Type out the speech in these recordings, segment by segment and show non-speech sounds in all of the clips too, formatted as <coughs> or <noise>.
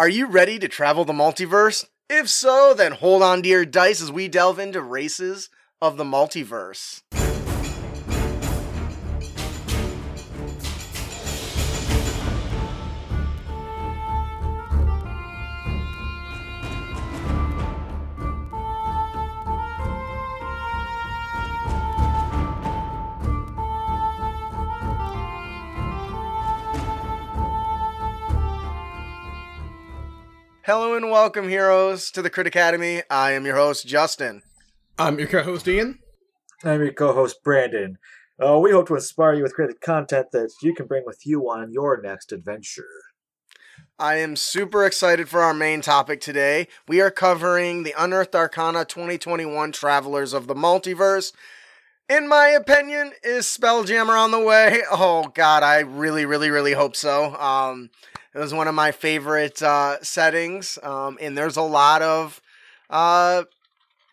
Are you ready to travel the multiverse? If so, then hold on to your dice as we delve into races of the multiverse. Hello and welcome, heroes, to the Crit Academy. I am your host, Justin. I'm your co-host Ian. I'm your co-host Brandon. Uh, we hope to inspire you with creative content that you can bring with you on your next adventure. I am super excited for our main topic today. We are covering the Unearthed Arcana 2021 Travelers of the Multiverse. In my opinion, is Spelljammer on the way? Oh god, I really, really, really hope so. Um, it was one of my favorite uh, settings, um, and there's a lot of uh,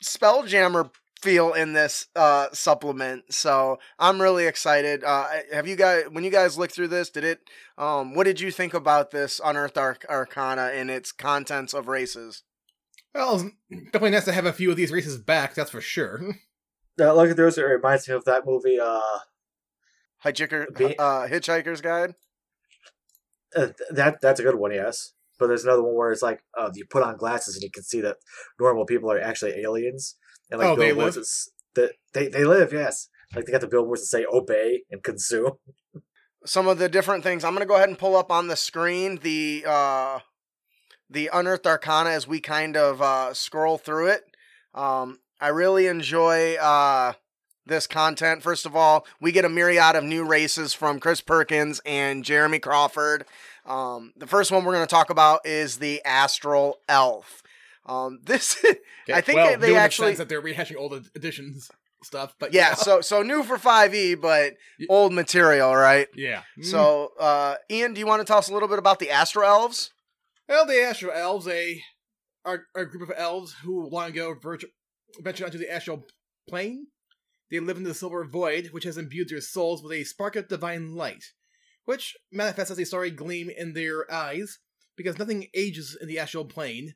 Spelljammer feel in this uh, supplement. So I'm really excited. Uh, have you guys, when you guys looked through this, did it? Um, what did you think about this Unearthed Arc- Arcana and its contents of races? Well, definitely nice to have a few of these races back. That's for sure. <laughs> Uh, look at those. It reminds me of that movie. Uh, Hitchhiker, Be- uh, Hitchhiker's Guide. Uh, that that's a good one, yes. But there's another one where it's like uh, you put on glasses and you can see that normal people are actually aliens, and like Oh, they live? that they they live, yes. Like they got the billboards that say obey and consume. <laughs> some of the different things. I'm gonna go ahead and pull up on the screen the uh, the Unearthed Arcana as we kind of uh, scroll through it. Um, I really enjoy uh, this content. First of all, we get a myriad of new races from Chris Perkins and Jeremy Crawford. Um, the first one we're going to talk about is the Astral Elf. Um, <laughs> this, I think well, they actually the that they're rehashing old ed- editions stuff, but yeah. So so new for 5e, but old material, right? yeah. Mm. So, uh, Ian, do you want to tell us a little bit about the Astro Elves? well, the Astral Elves, a are, are a group of elves who long ago virtu- ventured onto the astral plane. They live in the silver void, which has imbued their souls with a spark of divine light, which manifests as a starry gleam in their eyes, because nothing ages in the astral plane.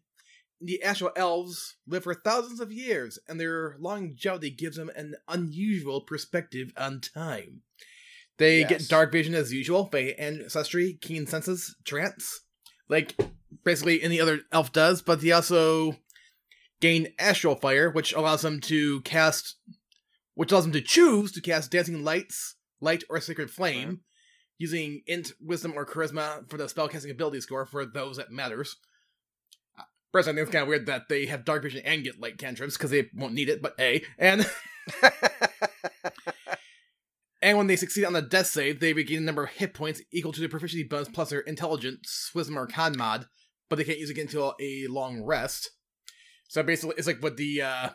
The astral elves live for thousands of years, and their longevity gives them an unusual perspective on time. They Yes. get dark vision as usual by ancestry, keen senses, trance, like basically any other elf does, but they also gain astral fire, which allows them to cast, which allows them to choose to cast dancing lights, light, or sacred flame, using int, wisdom, or charisma for the spellcasting ability score for those that matters. Uh, Personally, I think it's kind of weird that they have dark vision and get light cantrips because they won't need it, but a and <laughs> and when they succeed on the death save, they regain a number of hit points equal to their proficiency bonus plus their intelligence, wisdom, or con mod, but they can't use it again until a long rest. So basically, it's like what the uh,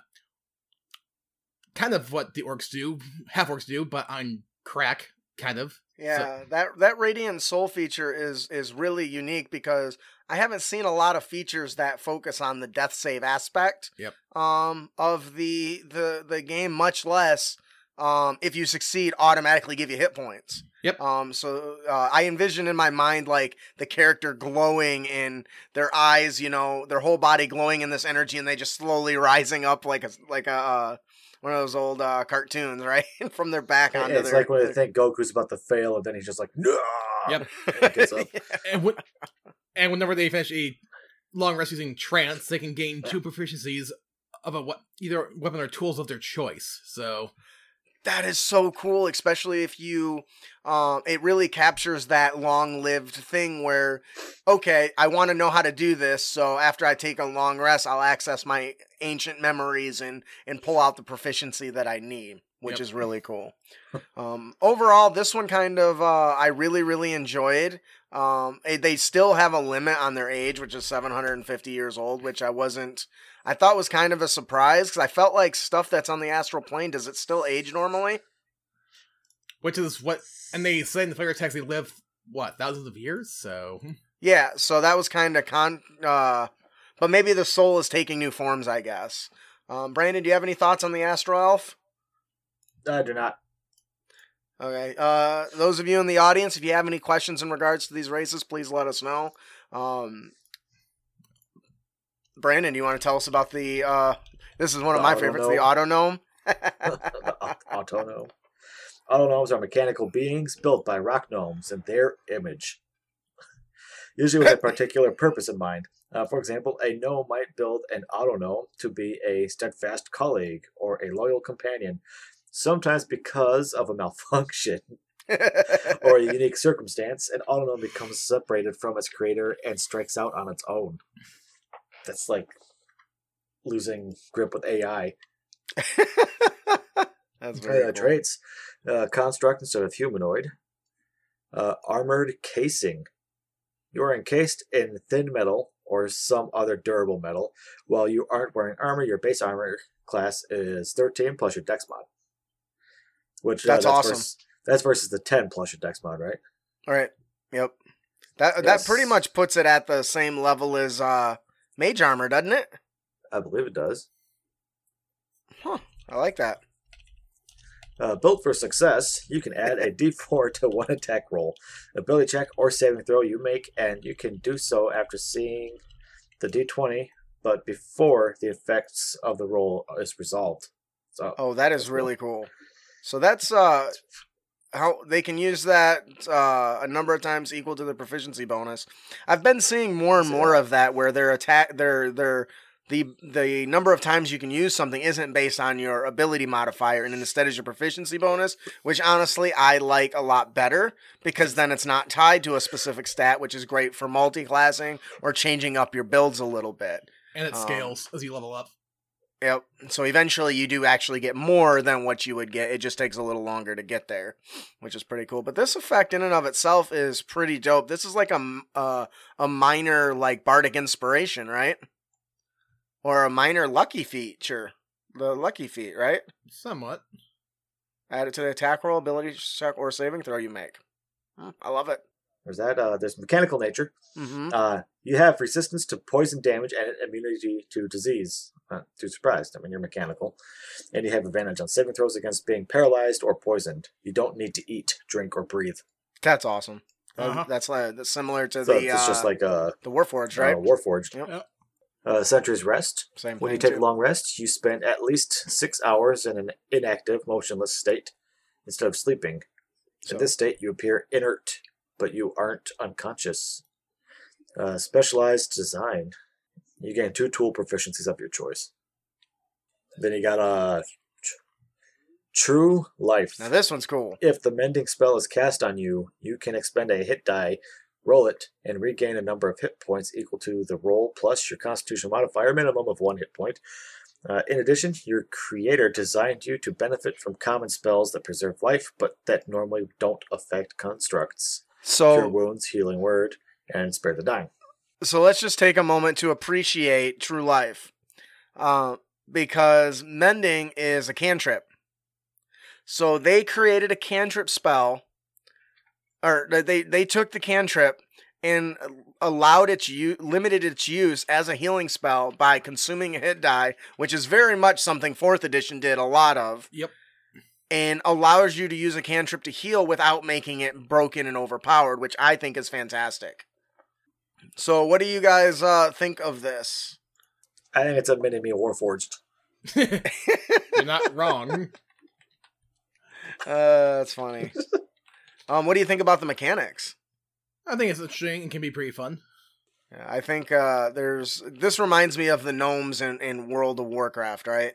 kind of what the orcs do, half orcs do, but on crack, kind of. yeah, that that Radiant Soul feature is is really unique because I haven't seen a lot of features that focus on the death save aspect. Yep. Um, of the the the game, much less um if you succeed, automatically give you hit points. Yep. Um, so uh, I envision in my mind like the character glowing in their eyes, you know, their whole body glowing in this energy, and they just slowly rising up like a like a uh, one of those old uh, cartoons, <laughs> right, from their back onto the. it's their. like when they think Goku's about to fail, and then he's just like, no. Yep. And gets <laughs> up. And when, and whenever they finish a long rest using trance, they can gain two proficiencies of a what either weapon or tools of their choice. So That is so cool, especially if you, um, it really captures that long-lived thing where, okay, I want to know how to do this, so after I take a long rest, I'll access my ancient memories and and pull out the proficiency that I need, which Yep. is really cool. um, overall, this one kind of uh, I really really enjoyed. Um, eh, they still have a limit on their age, which is 750 years old, which I wasn't. I thought was kind of a surprise because I felt like stuff that's on the astral plane does it still age normally? which is what and they say in the flavor text they live what thousands of years. So Yeah, so that was kind of con. Uh, but maybe the soul is taking new forms, I guess. Um, Brandon, do you have any thoughts on the astral elf? I do not. Okay. Uh, those of you in the audience, if you have any questions in regards to these races, please let us know. Um, Brandon, do you want to tell us about the? Uh, this is one of The my favorites, the Autognome. the au- <laughs> <laughs> Autognome. Autognomes are mechanical beings built by rock gnomes in their image, usually with a particular purpose in mind. Uh, for example, a gnome might build an autognome to be a steadfast colleague or a loyal companion, sometimes because of a malfunction <laughs> or a unique circumstance, an autognome becomes separated from its creator and strikes out on its own. That's like losing grip with AI. <laughs> That's Uh, very cool. traits uh, construct instead of humanoid uh, armored casing you are encased in thin metal or some other durable metal while you aren't wearing armor your base armor class is 13 plus your dex mod which uh, That's awesome. versus, that's versus the 10 plus your dex mod right All right. Yep. That that pretty much puts it at the same level as uh, mage armor, doesn't it? i believe it does Huh. I like that. Uh, built for success, you can add a d4 to one attack roll, ability check, or saving throw you make, and you can do so after seeing the d20, but before the effects of the roll is resolved. So, Oh, that is really cool. So that's uh how they can use that uh, a number of times equal to the proficiency bonus. I've been seeing more and more of that where their attack their their the the number of times you can use something isn't based on your ability modifier and instead is your proficiency bonus, which honestly I like a lot better because then it's not tied to a specific stat, which is great for multi-classing or changing up your builds a little bit. and it Um, scales as you level up. Yep. So eventually you do actually get more than what you would get. It just takes a little longer to get there, which is pretty cool. But this effect in and of itself is pretty dope. This is like a m- uh, a minor like bardic inspiration, right? Or a minor lucky feature. The lucky feat, right? Somewhat. Add it to the attack roll, ability check, or saving throw you make. Hmm, I love it. there's that. Uh, there's mechanical nature. hmm Uh, you have resistance to poison damage and immunity to disease. Uh, too surprised. I mean, you're mechanical. And you have advantage on saving throws against being paralyzed or poisoned. You don't need to eat, drink, or breathe. That's awesome. Uh, Uh-huh. That's like that's similar to So the it's uh, just like uh, the Warforged, right? uh, Warforged. Yep. Yep. Uh, Sentry's Rest. Same When you thing. take a long rest, you spend at least six hours in an inactive, motionless state instead of sleeping. So- In this state, you appear inert, but you aren't unconscious. Uh, specialized design. You gain two tool proficiencies of your choice. Then you got uh, tr- True Life. Now this one's cool. If the mending spell is cast on you, you can expend a hit die, roll it, and regain a number of hit points equal to the roll plus your constitution modifier, minimum of one hit point. Uh, in addition, your creator designed you to benefit from common spells that preserve life, but that normally don't affect constructs. So Cure wounds, healing word, and spare the dying. So let's just take a moment to appreciate true life uh, because mending is a cantrip so they created a cantrip spell or they they took the cantrip and allowed its u- limited its use as a healing spell by consuming a hit die which is very much something fourth edition did a lot of Yep. and allows you to use a cantrip to heal without making it broken and overpowered which i think is fantastic so, what do you guys uh, think of this? I think it's a mini me Warforged. <laughs> You're not wrong. Uh, that's funny. <laughs> um, what do you think about the mechanics? I think it's interesting and can be pretty fun. Yeah, I think uh, there's. This reminds me of the gnomes in, in World of Warcraft, right?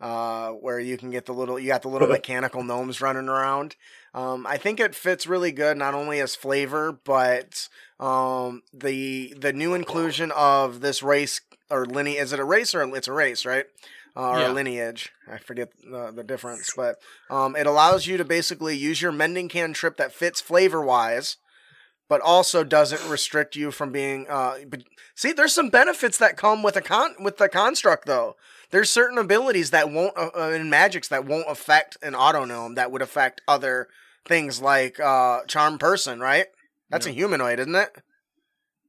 Uh, where you can get the little, you got the little <laughs> mechanical gnomes running around. Um, I think it fits really good, not only as flavor, but um, the the new inclusion of this race or lineage. Is it a race or it's a race, right? Uh, or Yeah. a lineage. I forget the, the difference, but um, it allows you to basically use your mending cantrip that fits flavor wise, but also doesn't restrict you from being. Uh, but see, there's some benefits that come with a con with the construct though. There's certain abilities that won't uh, uh, in magics that won't affect an autognome that would affect other things like uh, charm person, right? That's a humanoid, isn't it?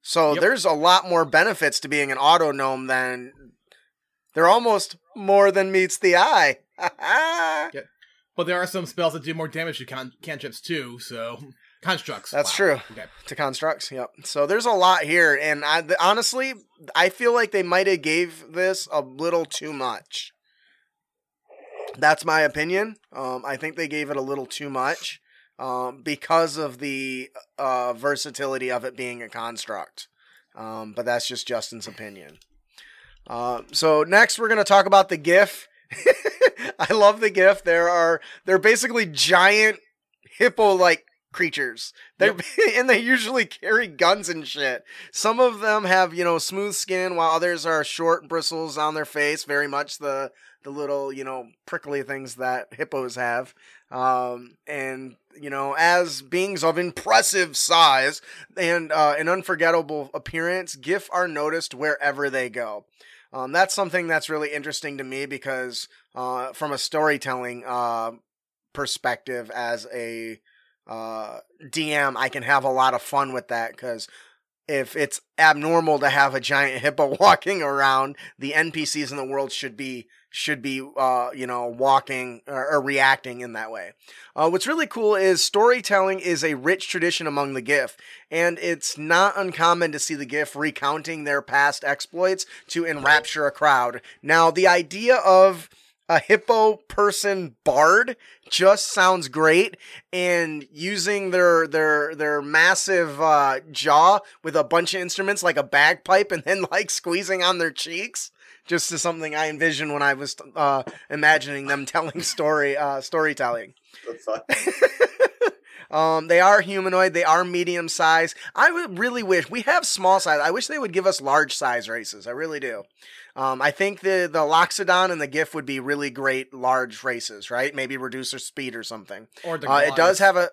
So Yep. there's a lot more benefits to being an autognome than they're almost more than meets the eye. <laughs> yeah. But there are some spells that do more damage to con- cantrips too, so Constructs. That's Wow. true. Okay. to constructs. Yep. So there's a lot here, and I, th- honestly, I feel like they might have gave this a little too much. That's my opinion. Um, I think they gave it a little too much um, because of the uh, versatility of it being a construct. Um, but that's just Justin's opinion. Uh, so next, we're going to talk about the Giff. <laughs> I love the Giff. There are they're basically giant hippo-like creatures. they're <laughs> and they usually carry guns and shit. Some of them have you know smooth skin, while others are short bristles on their face, very much the the little you know prickly things that hippos have. Um, and you know, as beings of impressive size and uh, an unforgettable appearance, Giff are noticed wherever they go. Um, that's something that's really interesting to me because, uh, from a storytelling uh, perspective, as a uh, DM, I can have a lot of fun with that because if it's abnormal to have a giant <laughs> hippo walking around, the NPCs in the world should be should be uh, you know walking or, or reacting in that way. Uh, what's really cool is storytelling is a rich tradition among the Giff, and it's not uncommon to see the Giff recounting their past exploits to enrapture a crowd. Now, the idea of a hippo person bard just sounds great and using their their their massive uh, jaw with a bunch of instruments like a bagpipe and then like squeezing on their cheeks just is something I envisioned when I was uh, imagining them <laughs> telling story uh, storytelling. <laughs> Um, they are humanoid. They are medium size. I would really wish we have small size. I wish they would give us large size races. I really do. Um, I think the the Loxodon and the Giff would be really great large races, right? Maybe reduce their speed or something. Or the Uh, it does have a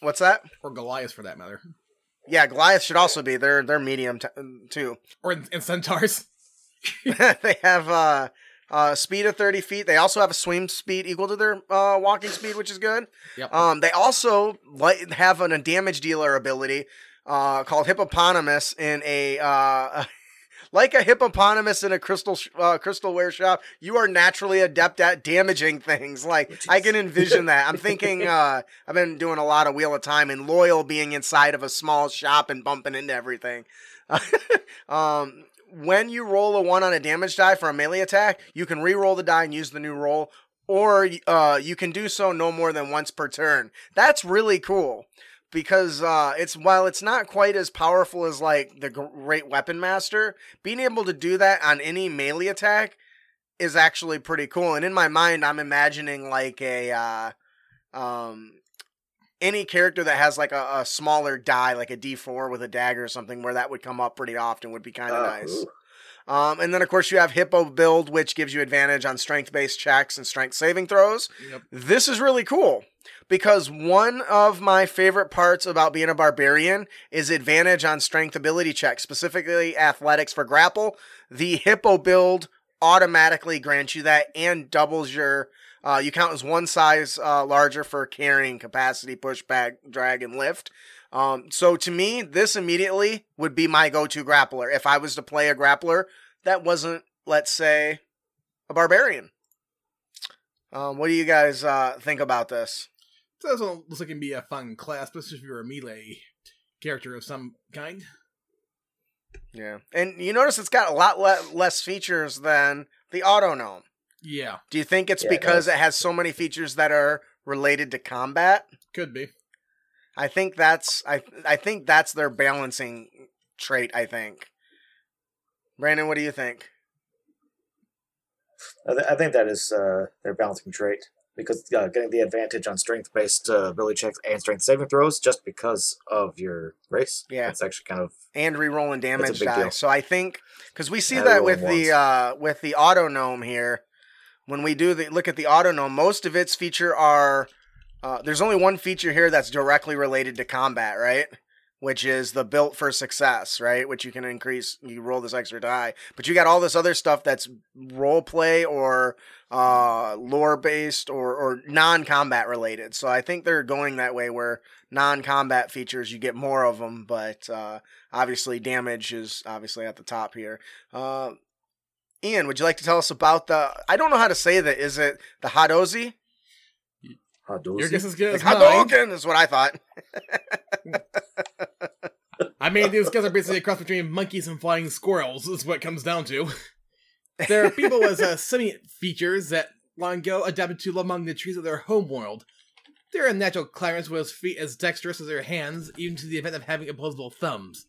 what's that? or Goliath for that matter, Yeah, Goliath should also be. They're they're medium t- too. or in, in centaurs. <laughs> they have uh, uh, speed of 30 feet. They also have a swim speed equal to their uh, walking speed, which is good. Yep. Um, they also like have an, a damage dealer ability uh, called Hippopotamus in a. Uh, <laughs> Like a hippopotamus in a crystal sh- uh, crystalware shop, you are naturally adept at damaging things. Like I can envision that. I'm thinking. <laughs> Uh, I've been doing a lot of Wheel of Time and Loial being inside of a small shop and bumping into everything. <laughs> um, when you roll a one on a damage die for a melee attack, you can re-roll the die and use the new roll, or uh, you can do so no more than once per turn. That's really cool because uh, it's while it's not quite as powerful as like the Great Weapon Master, being able to do that on any melee attack is actually pretty cool. And in my mind, I'm imagining like a uh, um, any character that has like a, a smaller die, like a D4 with a dagger or something, where that would come up pretty often would be kind of Oh, nice. Um, and then of course you have Hippo build, which gives you advantage on strength-based checks and strength saving throws. Yep. This is really cool because one of my favorite parts about being a barbarian is advantage on strength ability checks, specifically athletics for grapple. The Hippo build automatically grants you that and doubles your. Uh, you count as one size uh, larger for carrying capacity, push, back, drag, and lift. Um, so to me, this immediately would be my go-to grappler if I was to play a grappler that wasn't, let's say, a barbarian. Um, what do you guys uh, think about this? This one looks like it can be a fun class, but if you're a melee character of some kind. Yeah, and you notice it's got a lot le- less features than the Autognome. Yeah, Do you think it's Yeah, because does. it has so many features that are related to combat? could be. I think that's I I think that's their balancing trait. I think. Brandon, what do you think? I, th- I think that is uh, their balancing trait because uh, getting the advantage on strength-based uh, ability checks and strength saving throws just because of your race. Yeah. it's actually kind of and re-rolling damage die. deal. So I think because we see Yeah, that with the uh, with the Autognome here, when we do the look at the Autognome, most of its feature are uh, there's only one feature here that's directly related to combat, right? Which is the built for success, right? Which you can increase, you roll this extra die, but you got all this other stuff that's role play or uh, lore based or, or non combat related. So I think they're going that way where non combat features you get more of them, but uh, obviously damage is obviously at the top here. Ian, would you like to tell us about the? I don't know how to say that. Is it the Hadozee? Hadozee. Your guess is good Like as mine. Hadouken is what I thought. I mean, these guys are basically a cross between monkeys and flying squirrels, is what it comes down to. There are people with uh, <laughs> simian features that long ago adapted to live among the trees of their homeworld. They're in natural climbers with feet as dexterous as their hands, even to the event of having opposable thumbs.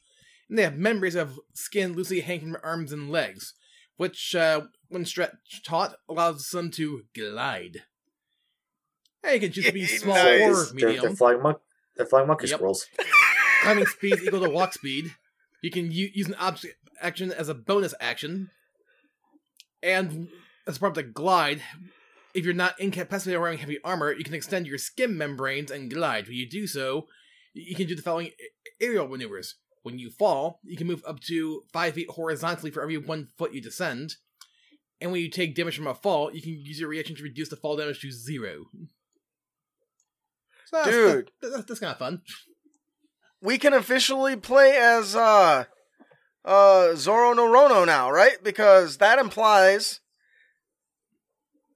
And they have membranes of skin loosely hanging from their arms and legs, which, uh, when stretched taut, allows them to glide. Hey, you can choose to be <laughs> small Nice. or They're, they're medium. flying monk. They're flying monkey Yep. squirrels. <laughs> climbing speed equal to walk speed. You can u- use an object action as a bonus action. And as part of the glide, if you're not incapacitated or wearing heavy armor, you can extend your skin membranes and glide. When you do so, you can do the following aerial maneuvers. When you fall, you can move up to 5 feet horizontally for every 1 foot you descend. And when you take damage from a fall, you can use your reaction to reduce the fall damage to 0. So that's, Dude. that- that- that's kind of fun. we can officially play as uh uh Zoro Norono now, right? Because that implies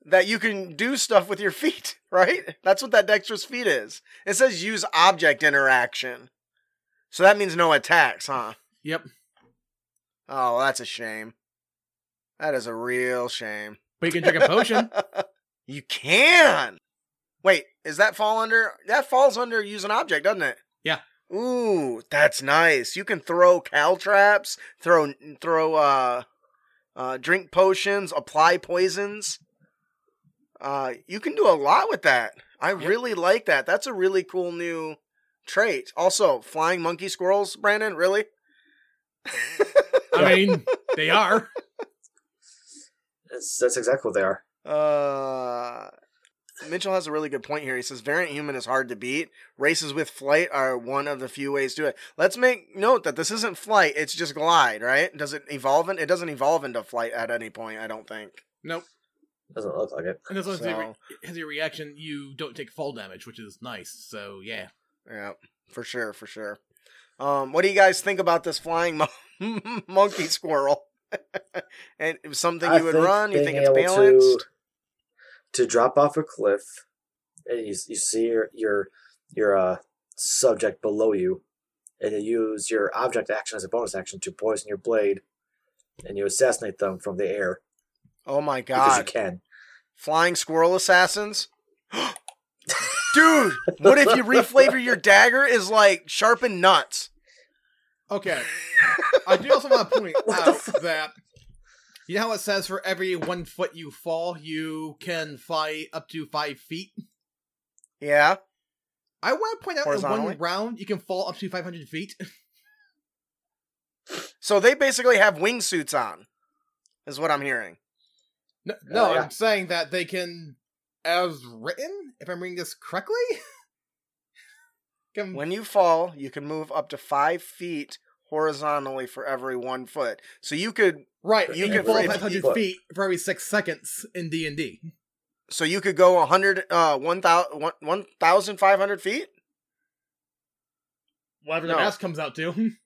that you can do stuff with your <laughs> feet, right? That's what that dexterous feat is. It says use object interaction. So that means no attacks, huh? Yep. Oh, that's a shame. That is a real shame. But you can drink a potion. <laughs> You can. Wait, is that fall under? That falls under use an object, doesn't it? Yeah. Ooh, that's nice. You can throw caltrops, throw throw uh, uh, drink potions, apply poisons. Uh, you can do a lot with that. I really like that. That's a really cool new trait. Also, flying monkey squirrels, Brandon. Really? I <laughs> mean, they are. That's, that's exactly what they are. Uh, Mitchell has a really good point here. He says variant human is hard to beat. Races with flight are one of the few ways to do it. Let's make note that this isn't flight; it's just glide, right? Does it evolve? In, it doesn't evolve into flight at any point. I don't think. Nope. Doesn't look like it. And as long as So- it has your reaction, you don't take fall damage, which is nice. So yeah. Yeah, for sure, for sure. Um, what do you guys think about this flying mon- <laughs> monkey squirrel? <laughs> and it was something I you would run? You think it's balanced? To, to drop off a cliff, and you, you see your your your uh, subject below you, and you use your object action as a bonus action to poison your blade, and you assassinate them from the air Oh my because you god! can. Flying squirrel assassins? <gasps> <gasps> Dude, what if you reflavor your dagger is like sharpened nuts? Okay. I do also want to point <laughs> What out that you know how it says for every one foot you fall, you can fly up to five feet. Yeah. I want to point out in one round you can fall up to five hundred feet. <laughs> So they basically have wingsuits on, is what I'm hearing. No, no oh, yeah. I'm saying that they can, as written, if I'm reading this correctly, <laughs> can When you fall, you can move up to five feet horizontally for every one foot. So you could, right you you can can fall five hundred But- feet for every six seconds in D and D. so you could go hundred, uh, one thousand, one one thousand five hundred feet. Whatever No. the math comes out to. <laughs>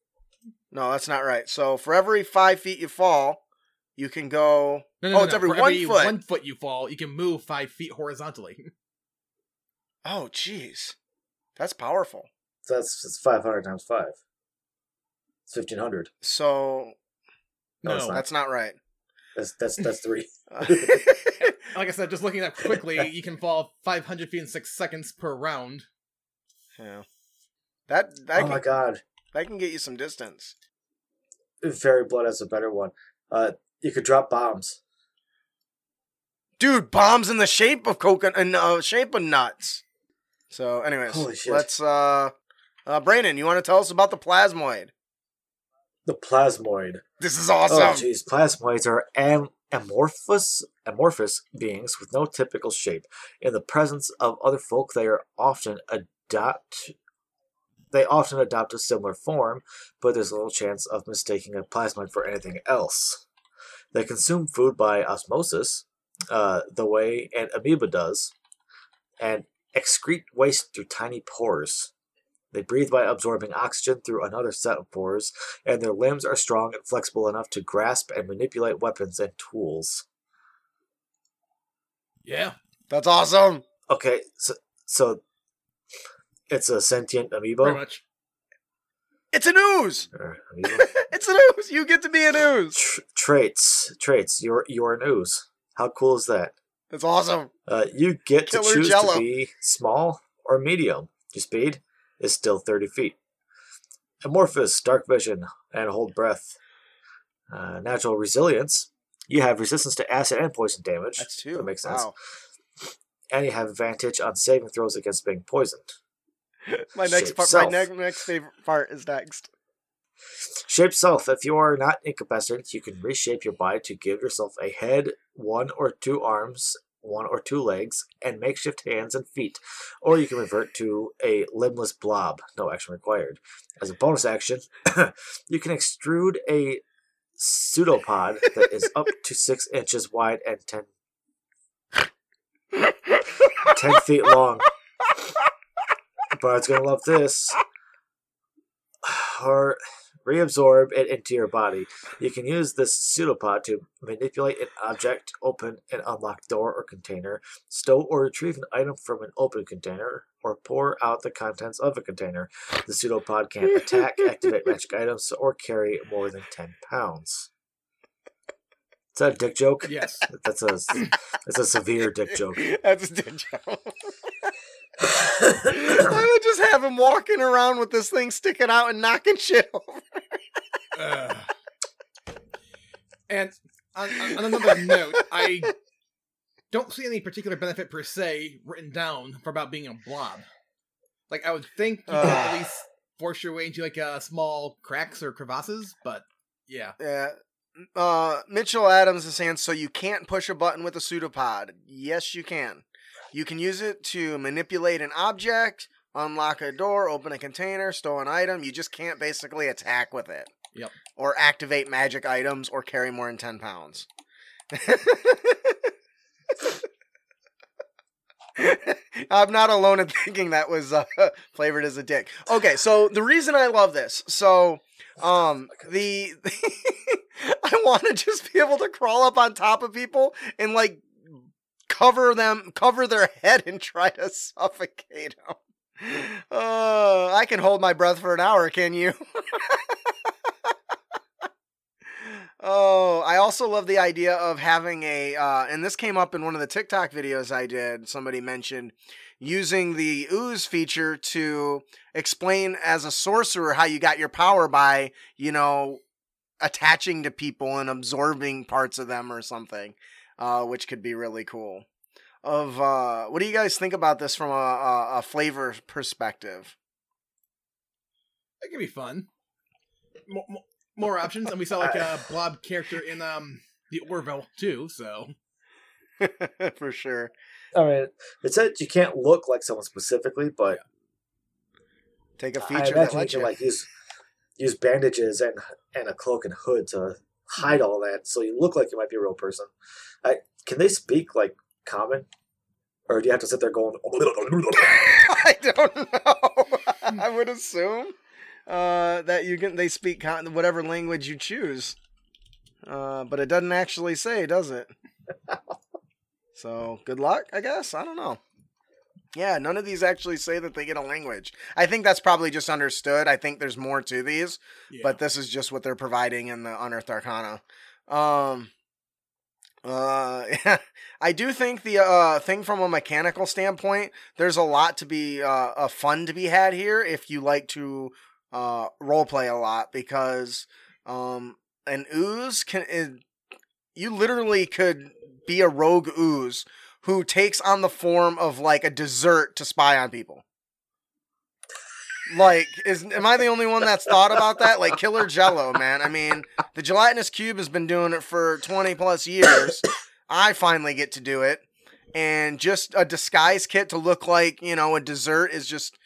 No, that's not right. So for every five feet you fall, you can go. No, no, Oh, no, it's no. every For one every foot. one foot you fall, you can move five feet horizontally. <laughs> Oh, jeez, that's powerful. So that's, that's five hundred times five. It's fifteen hundred. So No, No, not. that's not right. That's that's that's three. <laughs> <laughs> like I said, just looking at quickly, you can fall 500 feet in six seconds per round. yeah, that that oh my god, that can get you some distance. fairy blood has a better one. Uh, you could drop bombs. Dude, bombs in the shape of coconut and uh, shape of nuts. So, anyways, Holy shit. let's. uh uh Brandon, you want to tell us about the plasmoid? The plasmoid. This is Oh, awesome. jeez. Plasmoids are am- amorphous, amorphous beings with no typical shape. In the presence of other folk, they are often adopt. They often adopt a similar form, but there's little chance of mistaking a plasmoid for anything else. They consume food by osmosis, uh, the way an amoeba does, and excrete waste through tiny pores. They breathe by absorbing oxygen through another set of pores, and their limbs are strong and flexible enough to grasp and manipulate weapons and tools. Yeah. That's awesome. Okay, so So it's a sentient Pretty much. It's a news. <laughs> Or? It's a news. You get to be a news. Tr- traits, traits. You're you're an ooze. How cool is that? That's awesome. Uh, you get to choose Jello. to be small or medium. Your speed is still 30 feet. Amorphous, dark vision, and hold breath. Uh, natural resilience. You have resistance to acid and poison damage. That's two. That makes sense. Wow. And you have advantage on saving throws against being poisoned. <laughs> My next Shape part, my self. next next favorite part is next. Shape self. If you are not incapacitated, you can reshape your body to give yourself a head, one or two arms, one or two legs, and makeshift hands and feet. Or you can revert to a limbless blob, no action required. As a bonus action, <coughs> you can extrude a pseudopod that is up <laughs> to six inches wide and 10, 10 feet long. Bard's gonna love this. <sighs> Or reabsorb it into your body. You can use this pseudopod to manipulate an object, open an unlocked door or container, stow or retrieve an item from an open container, or pour out the contents of a container. The pseudopod can attack, <laughs> activate magic items, or carry more than 10 pounds. Is that a dick joke? Yes. <laughs> That's a that's a severe dick joke. <laughs> That's a dick joke. I would just have him walking around with this thing sticking out and knocking shit over. Ugh. and on, on another note, I don't see any particular benefit per se written down for about being a blob. Like I would think you could at least force your way into like uh, small cracks or crevasses, but yeah, Yeah. Uh, Mitchell Adams is saying, so you can't push a button with a pseudopod. Yes, you can. You can use it to manipulate an object, unlock a door, open a container, stow an item. You just can't basically attack with it. Yep. Or activate magic items or carry more than 10 pounds. <laughs> I'm not alone in <laughs> thinking that was uh, <laughs> flavored as a dick. Okay, so the reason I love this, so um the I want to just be able to crawl up on top of people and like cover them, cover their head and try to suffocate them. Uh, I can hold my breath for an hour, can you? Oh, I also love the idea of having a, uh, and this came up in one of the TikTok videos I did. Somebody mentioned using the ooze feature to explain as a sorcerer how you got your power by, you know, attaching to people and absorbing parts of them or something, uh, which could be really cool. Of uh, what do you guys think about this from a, a, a flavor perspective? that could be fun. More options, and we saw like a blob character in um the Orville too. So <laughs> For sure. I mean, it said you can't look like someone specifically, but Take a feature that imagine you can you. like use use bandages and and a cloak and hood to hide all that, so you look like you might be a real person. I, can they speak like common, or do you have to sit there going? <laughs> <laughs> I don't know. I would assume uh, that you can. They speak con- whatever language you choose, uh, but it doesn't actually say, does it? <laughs> so good luck, I guess. I don't know. Yeah, none of these actually say that they get a language. I think that's probably just understood. I think there's more to these, yeah. but this is just what they're providing in the Unearthed Arcana. Um, uh, yeah, <laughs> I do think the uh thing from a mechanical standpoint, there's a lot to be uh, uh fun to be had here if you like to uh role play a lot because um an ooze can is, you literally could be a rogue ooze who takes on the form of like a dessert to spy on people. Like, is am I the only one that's thought about that? Like Killer Jello, man. I mean, the gelatinous cube has been doing it for twenty plus years. I finally get to do it, and just a disguise kit to look like you know a dessert is just.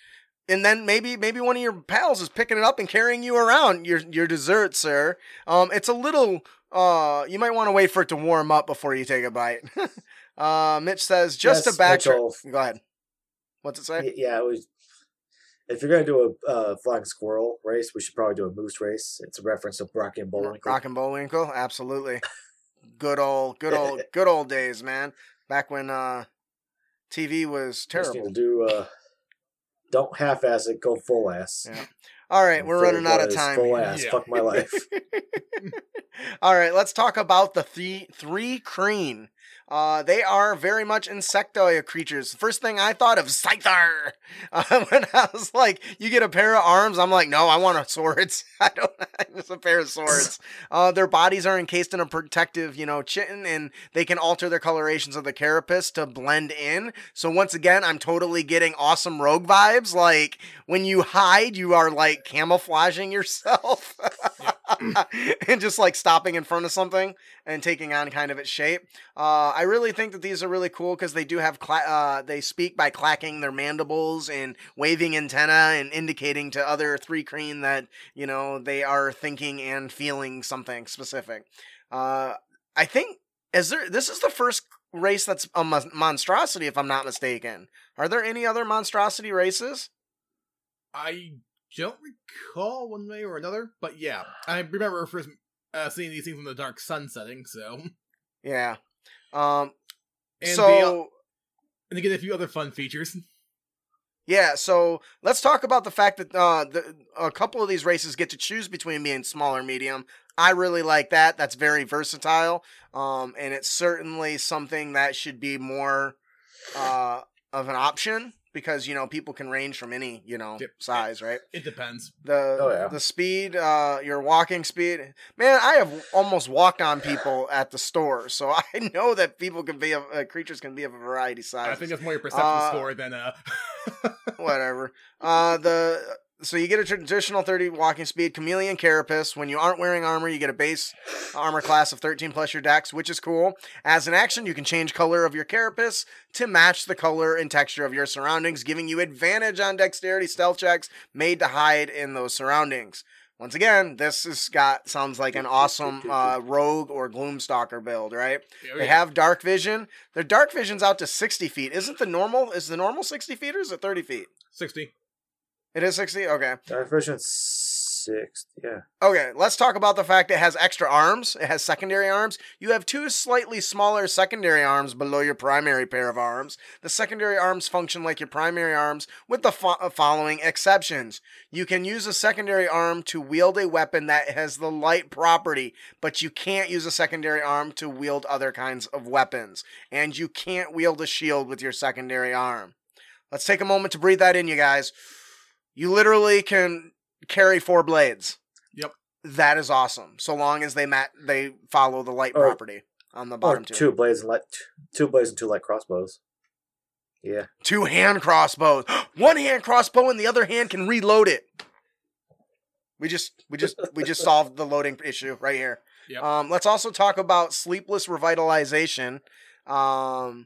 And then maybe maybe one of your pals is picking it up and carrying you around your your dessert, sir. Um, it's a little. Uh, you might want to wait for it to warm up before you take a bite. <laughs> uh, Mitch says just Yes, a backtrack. Go ahead. What's it say? Yeah, it was, if you're gonna do a uh, flying squirrel race, we should probably do a moose race. It's a reference to Rocky and Bullwinkle. Rock and Bullwinkle, absolutely. Good old, good <laughs> old, good old days, man. Back when uh TV was terrible. do. Uh, don't half-ass it. Go full ass. Yeah. All right, we're running out of time. Full ass. Yeah. Fuck my life. <laughs> All right, let's talk about the three Thri-kreen. Uh, they are very much insectoid creatures. First thing I thought of Scyther. <laughs> Uh, when I was like, you get a pair of arms, I'm like, no, I want a swords. <laughs> I don't. <laughs> Just a pair of swords. Uh, their bodies are encased in a protective, you know, chitin, and they can alter their colorations of the carapace to blend in. So once again, I'm totally getting awesome rogue vibes. Like when you hide, you are like camouflaging yourself. <laughs> and just like stopping in front of something and taking on kind of its shape. Uh, I really think that these are really cool because they do have cla- uh, they speak by clacking their mandibles and waving antenna and indicating to other Thri-kreen that you know they are thinking and feeling something specific. Uh, I think is there this is the first race that's a mon- monstrosity if I'm not mistaken. Are there any other monstrosity races? I don't recall one way or another, but yeah, I remember first uh, seeing these things in the dark sun setting. So, Yeah. Um. and so. they, uh, and they get a few other fun features. Yeah, so let's talk about the fact that uh, the, a couple of these races get to choose between being small or medium. I really like that. That's very versatile, um, and it's certainly something that should be more uh, of an option because you know people can range from any you know Yep. size, right? It depends. The Oh, yeah. the speed, uh, your walking speed. Man, I have almost walked on people at the store, so <laughs> I know that people can be of uh, creatures can be of a variety size. I think it's more your perception Uh, score than uh. <laughs> whatever. Uh, the so you get a traditional 30 walking speed chameleon carapace. When you aren't wearing armor, you get a base armor class of 13 plus your dex, which is cool. As an action, you can change color of your carapace to match the color and texture of your surroundings, giving you advantage on dexterity stealth checks made to hide in those surroundings. Once again, this has got sounds like an awesome uh, rogue or gloomstalker build, right? Oh, They yeah. have dark vision. Their dark vision's out to 60 feet. Isn't the normal? Is the normal 60 feet or is it 30 feet? sixty. It is 60? Okay. Dark six. Yeah. Okay, let's talk about the fact it has extra arms. It has secondary arms. You have two slightly smaller secondary arms below your primary pair of arms. The secondary arms function like your primary arms with the fo- uh, following exceptions. You can use a secondary arm to wield a weapon that has the light property, but you can't use a secondary arm to wield other kinds of weapons. And you can't wield a shield with your secondary arm. Let's take a moment to breathe that in, you guys. You literally can carry four blades. Yep. That is awesome. So long as they mat they follow the light Or- property on the Or bottom two. two blades and light. Two blades and two light crossbows. Yeah. Two hand crossbows. <gasps> One hand crossbow and the other hand can reload it. We just we just we just <laughs> solved the loading issue right here. Yep. Um, let's also talk about sleepless revitalization. Um,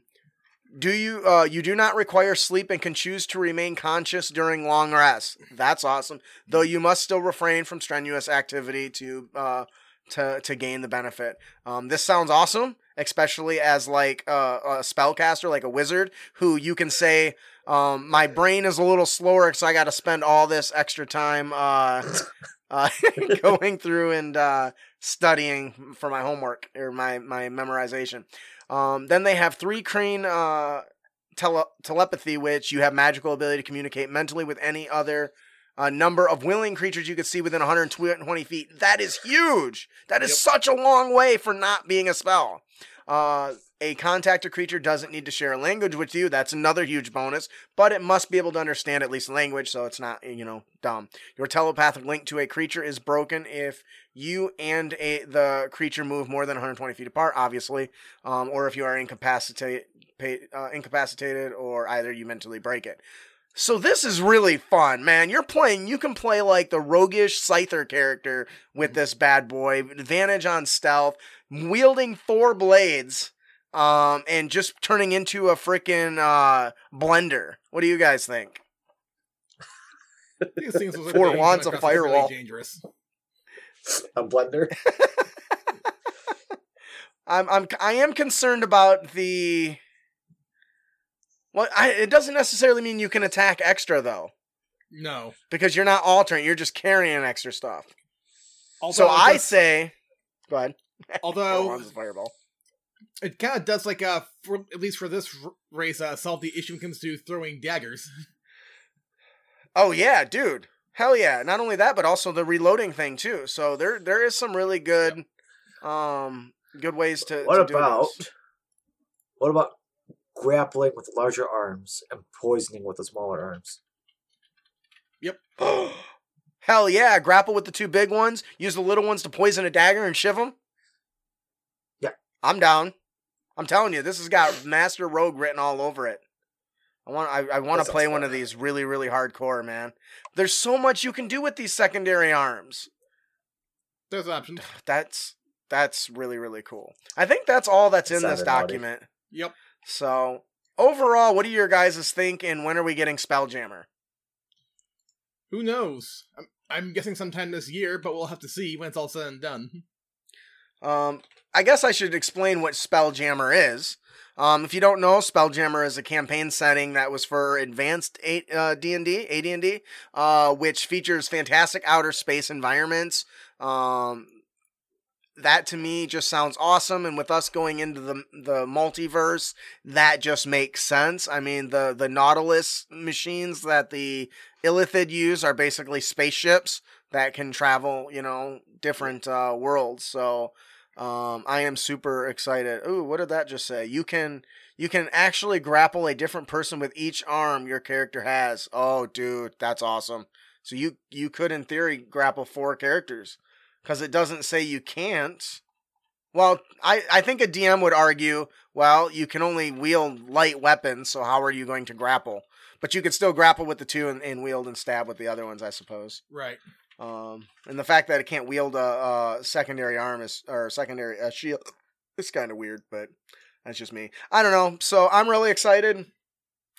do you uh, you do not require sleep and can choose to remain conscious during long rests. That's awesome. Though you must still refrain from strenuous activity to uh, to to gain the benefit. Um, this sounds awesome, especially as like uh, a spellcaster, like a wizard, who you can say, um, "My brain is a little slower, so I got to spend all this extra time uh, <laughs> uh, <laughs> going through and uh, studying for my homework or my my memorization." Um, then they have Thri-kreen uh, tele- telepathy, which you have magical ability to communicate mentally with any other uh, number of willing creatures you could see within 120 feet. That is huge. That is Yep. such a long way for not being a spell. Uh, a contacted creature doesn't need to share a language with you. That's another huge bonus, but it must be able to understand at least language, so it's not, you know, dumb. Your telepathic link to a creature is broken if you and a, the creature move more than 120 feet apart, obviously, um, or if you are incapacitated, uh, incapacitated, or either you mentally break it. So this is really fun, man. You're playing. You can play like the roguish Scyther character with this bad boy. Advantage on stealth, wielding four blades, um, and just turning into a freaking uh, blender. What do you guys think? These things look Four like they wands, come a across as really fireball. dangerous. A blender. <laughs> I'm I'm I am concerned about the. Well, I, it doesn't necessarily mean you can attack extra though, No. because you're not altering. You're just carrying extra stuff. Although so I just- say, go ahead. <laughs> although Four wands, a fireball. It kind of does like uh, for at least for this r- race, uh, solve the issue when it comes to throwing daggers. Oh yeah, dude. Hell yeah. Not only that, but also the reloading thing too. So there there is some really good um good ways to What to do about this. what about grappling with larger arms and poisoning with the smaller arms? Yep. <gasps> Hell yeah, grapple with the two big ones, use the little ones to poison a dagger and shiv them. Yeah. I'm down. I'm telling you, this has got Master Rogue written all over it. I want I, I want to play sounds one of these really really hardcore, man. There's so much you can do with these secondary arms. There's an option. <sighs> That's that's really really cool. I think that's all that's in this Sounded naughty. document. Yep. So overall, what do your guys think, and when are we getting Spelljammer? Who knows? I'm, I'm guessing sometime this year, but we'll have to see when it's all said and done. Um, I guess I should explain what Spelljammer is. Um, if you don't know, Spelljammer is a campaign setting that was for advanced uh, D&D, AD&D, uh, which features fantastic outer space environments. Um, that to me just sounds awesome, and with us going into the the multiverse, that just makes sense. I mean, the the Nautilus machines that the Illithid use are basically spaceships that can travel, you know, different uh, worlds. So um, I am super excited. Ooh, what did that just say? You can you can actually grapple a different person with each arm your character has. Oh, dude, that's awesome. So you you could in theory grapple four characters because it doesn't say you can't. Well, I, I think a DM would argue, well, you can only wield light weapons, so how are you going to grapple? But you could still grapple with the two and, and wield and stab with the other ones, I suppose. Right. Um, and the fact that it can't wield a, a secondary arm is or secondary shield it's kind of weird, but that's just me. I don't know. So I'm really excited.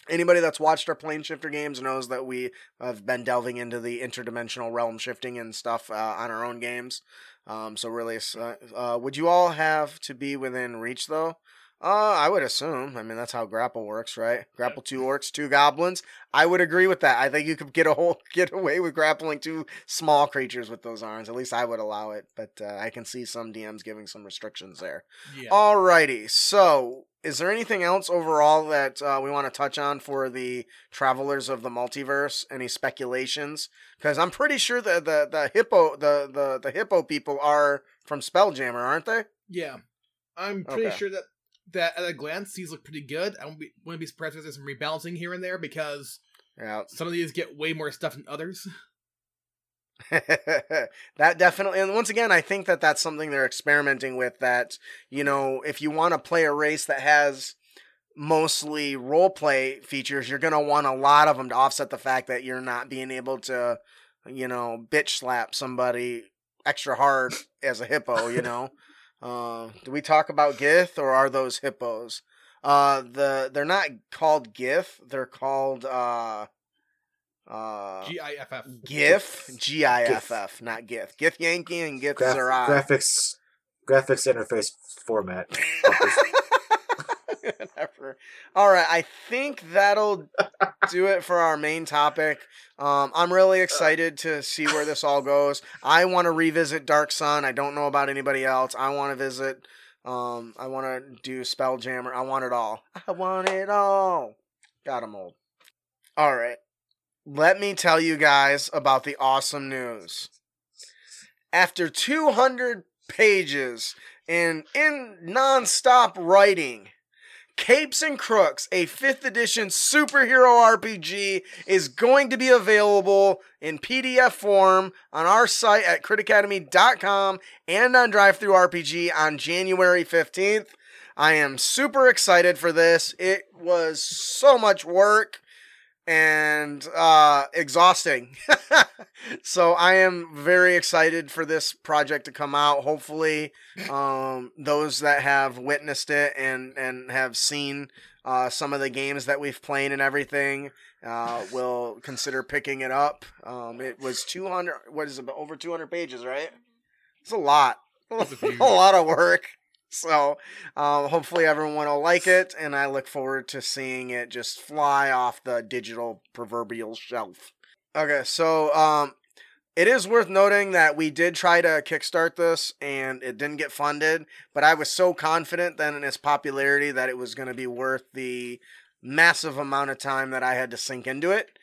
Anybody that's watched our plane shifter games knows that we have been delving into the interdimensional realm shifting and stuff uh, on our own games. Um, so really, uh, uh, would you all have to be within reach though? Uh, I would assume. I mean, that's how grapple works, right? Grapple two orcs, two goblins. I would agree with that. I think you could get a whole <laughs> get away with grappling two small creatures with those arms. At least I would allow it, but uh, I can see some DMs giving some restrictions there. Yeah. Alrighty. So, is there anything else overall that uh, we want to touch on for the travelers of the multiverse? Any speculations? Because I'm pretty sure the the the hippo the the the hippo people are from Spelljammer, aren't they? yeah. I'm pretty Okay. sure that that at a glance these look pretty good. I won't be wouldn't be surprised if there's some rebalancing here and there because Yeah. some of these get way more stuff than others. <laughs> <laughs> that definitely and once again i think that that's something they're experimenting with that you know if you want to play a race that has mostly role play features you're going to want a lot of them to offset the fact that you're not being able to you know bitch slap somebody extra hard as a hippo you know? <laughs> Uh, do we talk about gith or are those hippos? Uh the they're not called gith they're called uh uh G I F F. GIF, G I F F, not GIF. GIF Yankee and GIF Graph- Zerai. graphics graphics interface format. <laughs> Whatever. All right, I think that'll do it for our main topic. Um, I'm really excited to see where this all goes. I want to revisit Dark Sun. I don't know about anybody else. I want to visit. Um, I want to do Spelljammer. I want it all. I want it all. Got 'em old. All right. Let me tell you guys about the awesome news. After 200 pages and in non-stop writing, Capes and Crooks, a 5th edition superhero RPG, is going to be available in PDF form on our site at critacademy.com and on DriveThruRPG on January 15th. I am super excited for this. It was so much work and uh, exhausting. <laughs> so I am very excited for this project to come out. Hopefully, um, those that have witnessed it and and have seen uh, some of the games that we've played and everything uh, will consider picking it up. Um, it was 200. What is it? Over 200 pages, right? It's a lot. A <laughs> a lot of work. So um, hopefully everyone will like it, and I look forward to seeing it just fly off the digital proverbial shelf. Okay, so um, It is worth noting that we did try to kickstart this and it didn't get funded, but I was so confident then in its popularity that it was going to be worth the massive amount of time that I had to sink into it.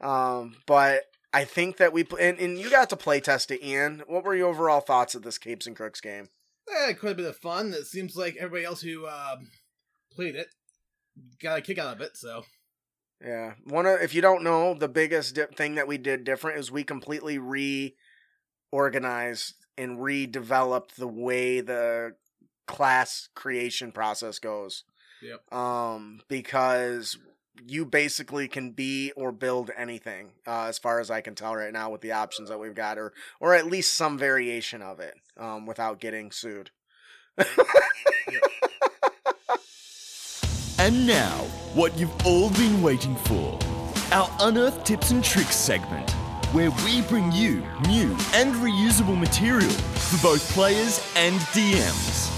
Um, but I think that we and, and you got to play test it, Ian. What were your overall thoughts of this Capes and Crooks game? Eh, quite a bit of fun. It seems like everybody else who um, played it got a kick out of it. So Yeah, one of if you don't know, the biggest di- thing that we did different is we completely reorganized and redeveloped the way the class creation process goes. Yep. Um, because you basically can be or build anything, uh, as far as I can tell right now with the options that we've got, or or at least some variation of it, um, without getting sued. <laughs> And now, what you've all been waiting for our Unearthed Tips and Tricks segment, where we bring you new and reusable material for both players and DMs.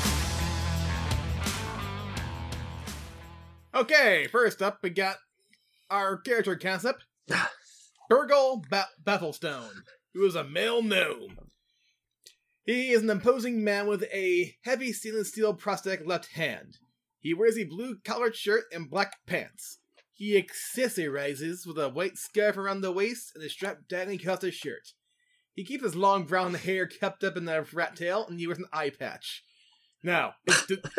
Okay, first up we got our character concept, <sighs> Burgle ba- Bafflestone, who is a male gnome. He is an imposing man with a heavy stainless steel prosthetic left hand. He wears a blue collared shirt and black pants. He accessorizes with a white scarf around the waist and a strap dangling across his shirt. He keeps his long brown hair kept up in a rat tail, and he wears an eye patch. Now,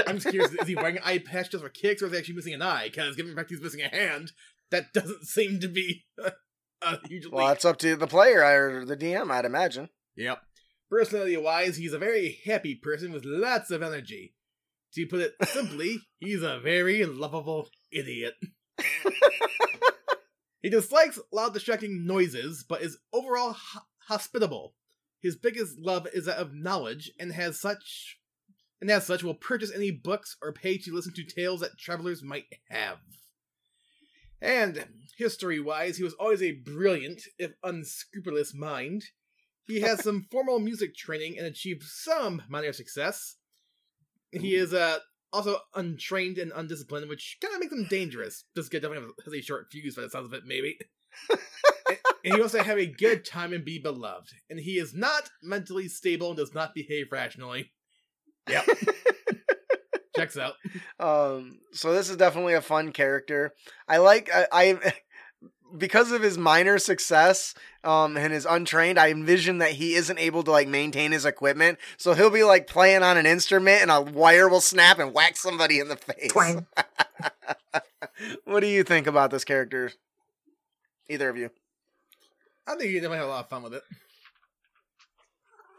I'm just curious: is he wearing an eye patch just for kicks, or is he actually missing an eye? Because given the fact he's missing a hand, that doesn't <laughs> seem to be <laughs> a huge leap. well, it's up to the player or the DM, I'd imagine. Yep. Personality wise, he's a very happy person with lots of energy. To put it <laughs> simply, he's a very lovable idiot. he dislikes loud, distracting noises, but is overall ho- hospitable. His biggest love is that of knowledge, and has such, and as such, will purchase any books or pay to listen to tales that travelers might have. And history-wise, he was always a brilliant, if unscrupulous, mind. He has some <laughs> formal music training and achieved some minor success. He is uh, also untrained and undisciplined, which kind of makes him dangerous. This guy definitely has a short fuse by the sounds of it, maybe. <laughs> and, and he wants to have a good time and be beloved. And he is not mentally stable and does not behave rationally. Yep. <laughs> Checks out. Um, so this is definitely a fun character. I like I, I <laughs> because of his minor success um and his untrained, I envision that he isn't able to like maintain his equipment. So he'll be like playing on an instrument and a wire will snap and whack somebody in the face. Twang. <laughs> what do you think about this character? Either of you? I think he definitely have a lot of fun with it.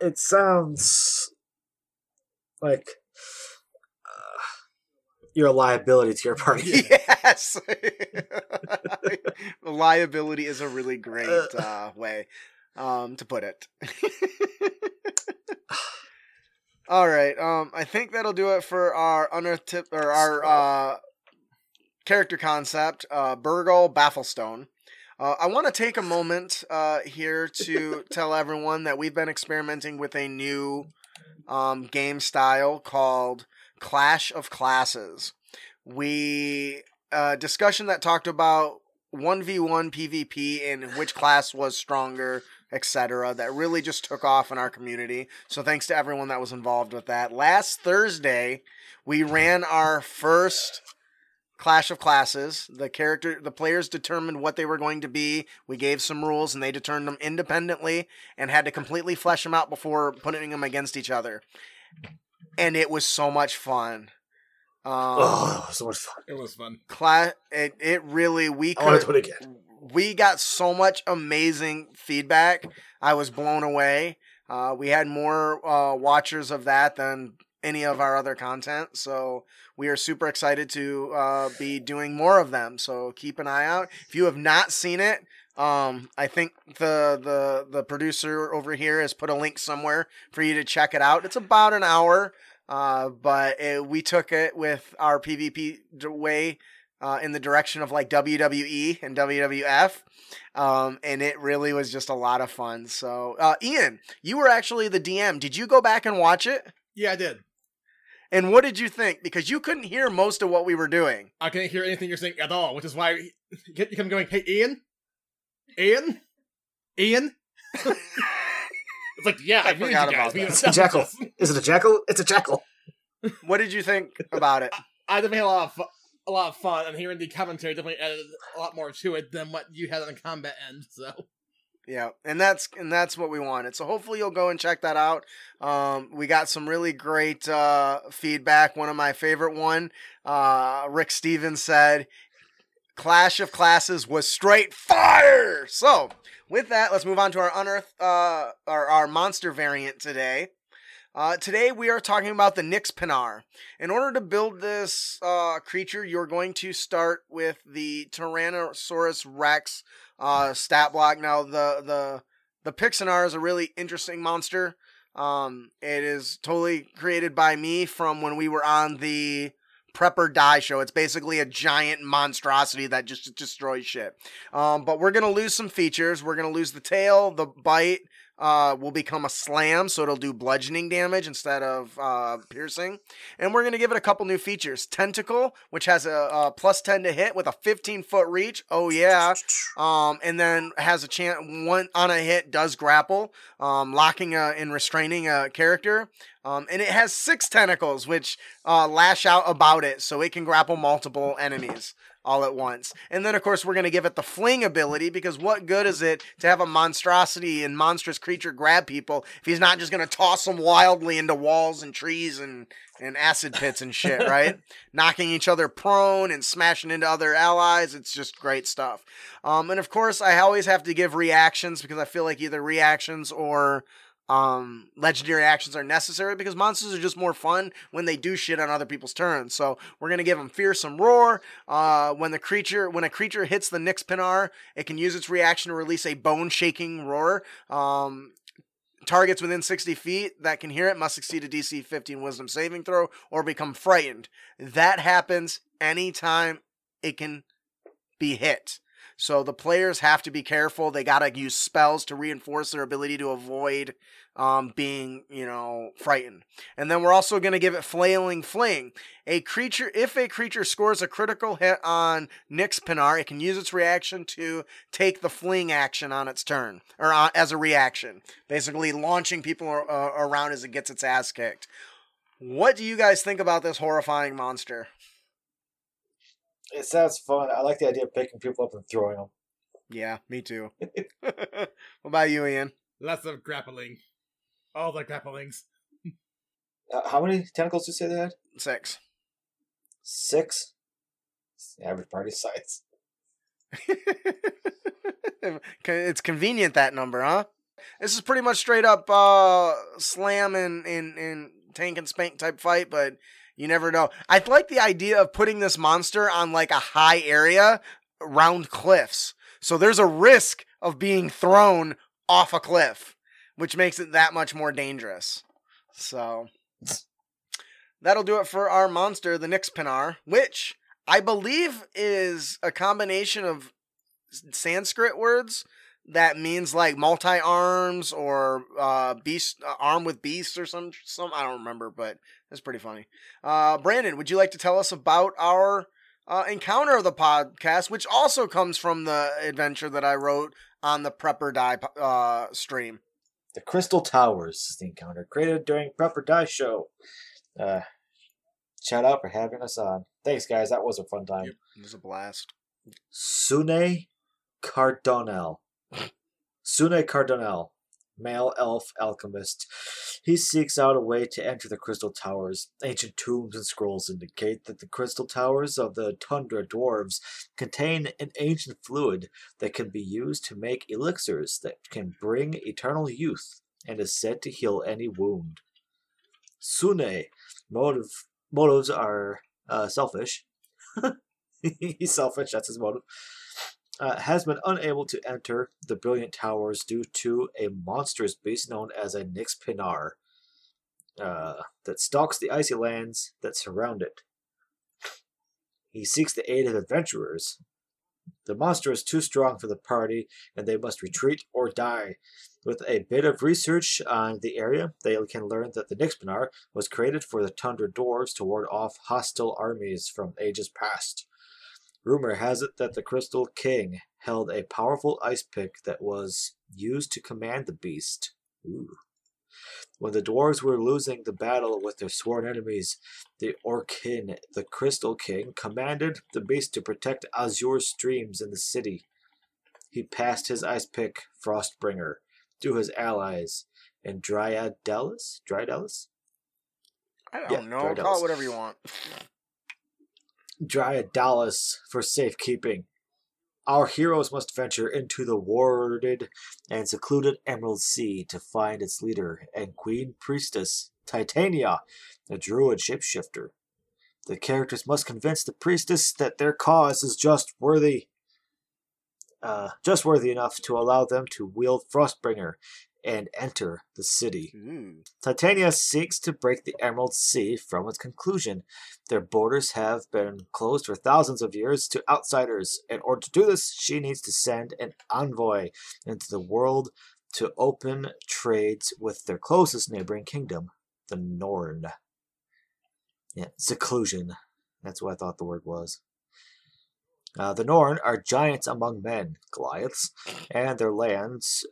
It sounds like uh, you're a liability to your <laughs> party. Yes. <laughs> Liability is a really great uh, way um, to put it. <sighs> All right. Um, I think that'll do it for our unearthed tip or our uh, character concept, uh, Burgle Bafflestone. Uh, I want to take a moment uh, here to tell everyone that we've been experimenting with a new um, game style called Clash of Classes. We uh, discussion that talked about 1v1 PvP and which class was stronger, etc. That really just took off in our community. So thanks to everyone that was involved with that. Last Thursday, we ran our first Clash of Classes. The character, the players determined what they were going to be. We gave some rules, and they determined them independently, and had to completely flesh them out before putting them against each other. And it was so much fun. Um, oh, so much fun. It was fun. class it, it really we I want to could do it again. we got so much amazing feedback i was blown away uh, we had more uh, watchers of that than any of our other content so we are super excited to uh, be doing more of them so keep an eye out if you have not seen it um, I think the, the the producer over here has put a link somewhere for you to check it out. It's about an hour, uh, but it, we took it with our PvP way uh, in the direction of like WWE and WWF. Um, and it really was just a lot of fun. So, uh, Ian, you were actually the DM. Did you go back and watch it? Yeah, I did. And what did you think? Because you couldn't hear most of what we were doing. I couldn't hear anything you're saying at all, which is why <laughs> you kept going, hey, Ian? Ian? Ian? <laughs> It's like, yeah, I I, muted forgot you guys. about We that. can It's a jackal. <laughs> Is it a jackal? It's a jackal. What did you think about it? I definitely had a lot of fu- a lot of fun, and hearing the commentary definitely added a lot more to it than what you had on the combat end. So Yeah, and that's and that's what we wanted. So hopefully you'll go and check that out. Um, we got some really great uh, feedback. One of my favorite one, uh, Rick Stevens said, "Clash of Classes was straight fire." So with that, let's move on to our unearth uh, our, our monster variant today. Uh, today we are talking about the Nix Pinar. In order to build this uh, creature, you're going to start with the Tyrannosaurus Rex uh, stat block. Now the the the Pixanar is a really interesting monster. Um, it is totally created by me from when we were on the Prepper Die show. It's basically a giant monstrosity that just destroys shit. Um, but we're gonna lose some features. We're gonna lose the tail, the bite. Uh, will become a slam, so it'll do bludgeoning damage instead of uh, piercing. And we're gonna give it a couple new features: tentacle, which has a, a plus ten to hit with a 15 foot reach. Oh yeah, um, and then has a chance one on a hit does grapple, um, locking a, and restraining a character. Um, and it has six tentacles which uh, lash out about it, so it can grapple multiple enemies all at once. And then, of course, we're going to give it the fling ability because what good is it to have a monstrosity and monstrous creature grab people if he's not just going to toss them wildly into walls and trees and and acid pits and shit, <laughs> right? Knocking each other prone and smashing into other allies. It's just great stuff. Um, and of course, I always have to give reactions because I feel like either reactions or um, legendary actions are necessary because monsters are just more fun when they do shit on other people's turns. So we're gonna give them fearsome roar. Uh, when the creature, when a creature hits the Nyx Pinar, it can use its reaction to release a bone shaking roar. Um, targets within 60 feet that can hear it must succeed a DC 15 Wisdom saving throw or become frightened. That happens anytime it can be hit. So the players have to be careful. They got to use spells to reinforce their ability to avoid um, being, you know, frightened. And then we're also going to give it flailing fling. A creature, if a creature scores a critical hit on Nyx Pinar, it can use its reaction to take the fling action on its turn, or uh, as a reaction, basically launching people uh, around as it gets its ass kicked. What do you guys think about this horrifying monster? It sounds fun. I like the idea of picking people up and throwing them. Yeah, me too. <laughs> <laughs> what about you, Ian? lots of grappling, all the grapplings. Uh, how many tentacles did you say they had? Six. Six. It's the average party size. <laughs> it's convenient that number, huh? This is pretty much straight up uh, slam and, and, and tank and spank type fight, but you never know. I like the idea of putting this monster on like a high area round cliffs. So there's a risk of being thrown off a cliff, which makes it that much more dangerous. So that'll do it for our monster, the Nyx Pinar, which I believe is a combination of Sanskrit words that means like multi arms or uh beast uh, arm with beast or some some I don't remember, but it's pretty funny. Uh Brandon, would you like to tell us about our uh, encounter of the podcast, which also comes from the adventure that I wrote on the Prepper Die uh, stream? The Crystal Towers is the encounter created during Prepper Die Show. Uh, shout out for having us on. Thanks, guys. That was a fun time. Yep. It was a blast. Sune Cardonel. Sune Cardonel, male elf alchemist. He seeks out a way to enter the Crystal Towers. Ancient tombs and scrolls indicate that the Crystal Towers of the Tundra Dwarves contain an ancient fluid that can be used to make elixirs that can bring eternal youth and is said to heal any wound. Sune motive motives are uh, selfish. <laughs> He's selfish. That's his motive. Uh, has been unable to enter the Brilliant Towers due to a monstrous beast known as a Nyx Pinar uh, that stalks the icy lands that surround it. He seeks the aid of adventurers. The monster is too strong for the party, and they must retreat or die. With a bit of research on the area, they can learn that the Nyxpinar was created for the Tundra Dwarves to ward off hostile armies from ages past. Rumor has it that the Crystal King held a powerful ice pick that was used to command the beast. Ooh. When the dwarves were losing the battle with their sworn enemies, the Orkin, the Crystal King, commanded the beast to protect azure streams in the city. He passed his ice pick, Frostbringer, to his allies in Dryadelis? Dryadelis? I don't Yeah, know. Call it whatever you want. Dryadelis for safekeeping. Our heroes must venture into the warded and secluded Emerald Sea to find its leader and Queen Priestess, Titania, a druid shapeshifter. The characters must convince the priestess that their cause is just worthy, uh, just worthy enough to allow them to wield Frostbringer and enter the city. Ooh. Titania seeks to break the Emerald Sea from its conclusion. Their borders have been closed for thousands of years to outsiders. In order to do this, she needs to send an envoy into the world to open trades with their closest neighboring kingdom, the Norn. Yeah, seclusion. That's what I thought the word was. Uh, the Norn are giants among men, Goliaths, and their lands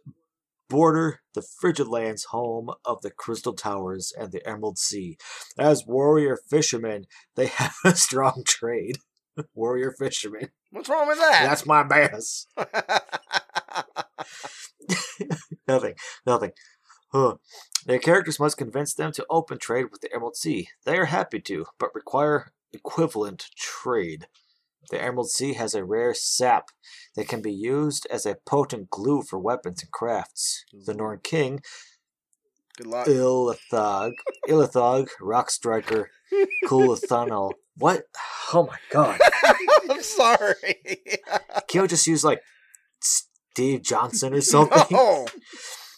border the frigid lands home of the Crystal Towers and the Emerald Sea. As warrior fishermen, they <laughs> have a strong trade. <laughs> warrior fishermen. What's wrong with that? That's my bass. <laughs> nothing, nothing. Huh. Their characters must convince them to open trade with the Emerald Sea. They are happy to, but require equivalent trade. The Emerald Sea has a rare sap that can be used as a potent glue for weapons and crafts. The Norn King, Good luck. Ilithog, <laughs> Ilithog, Rock Striker, Coolithanal. What? Oh my god. <laughs> I'm sorry. <laughs> We just use like Steve Johnson or something? no.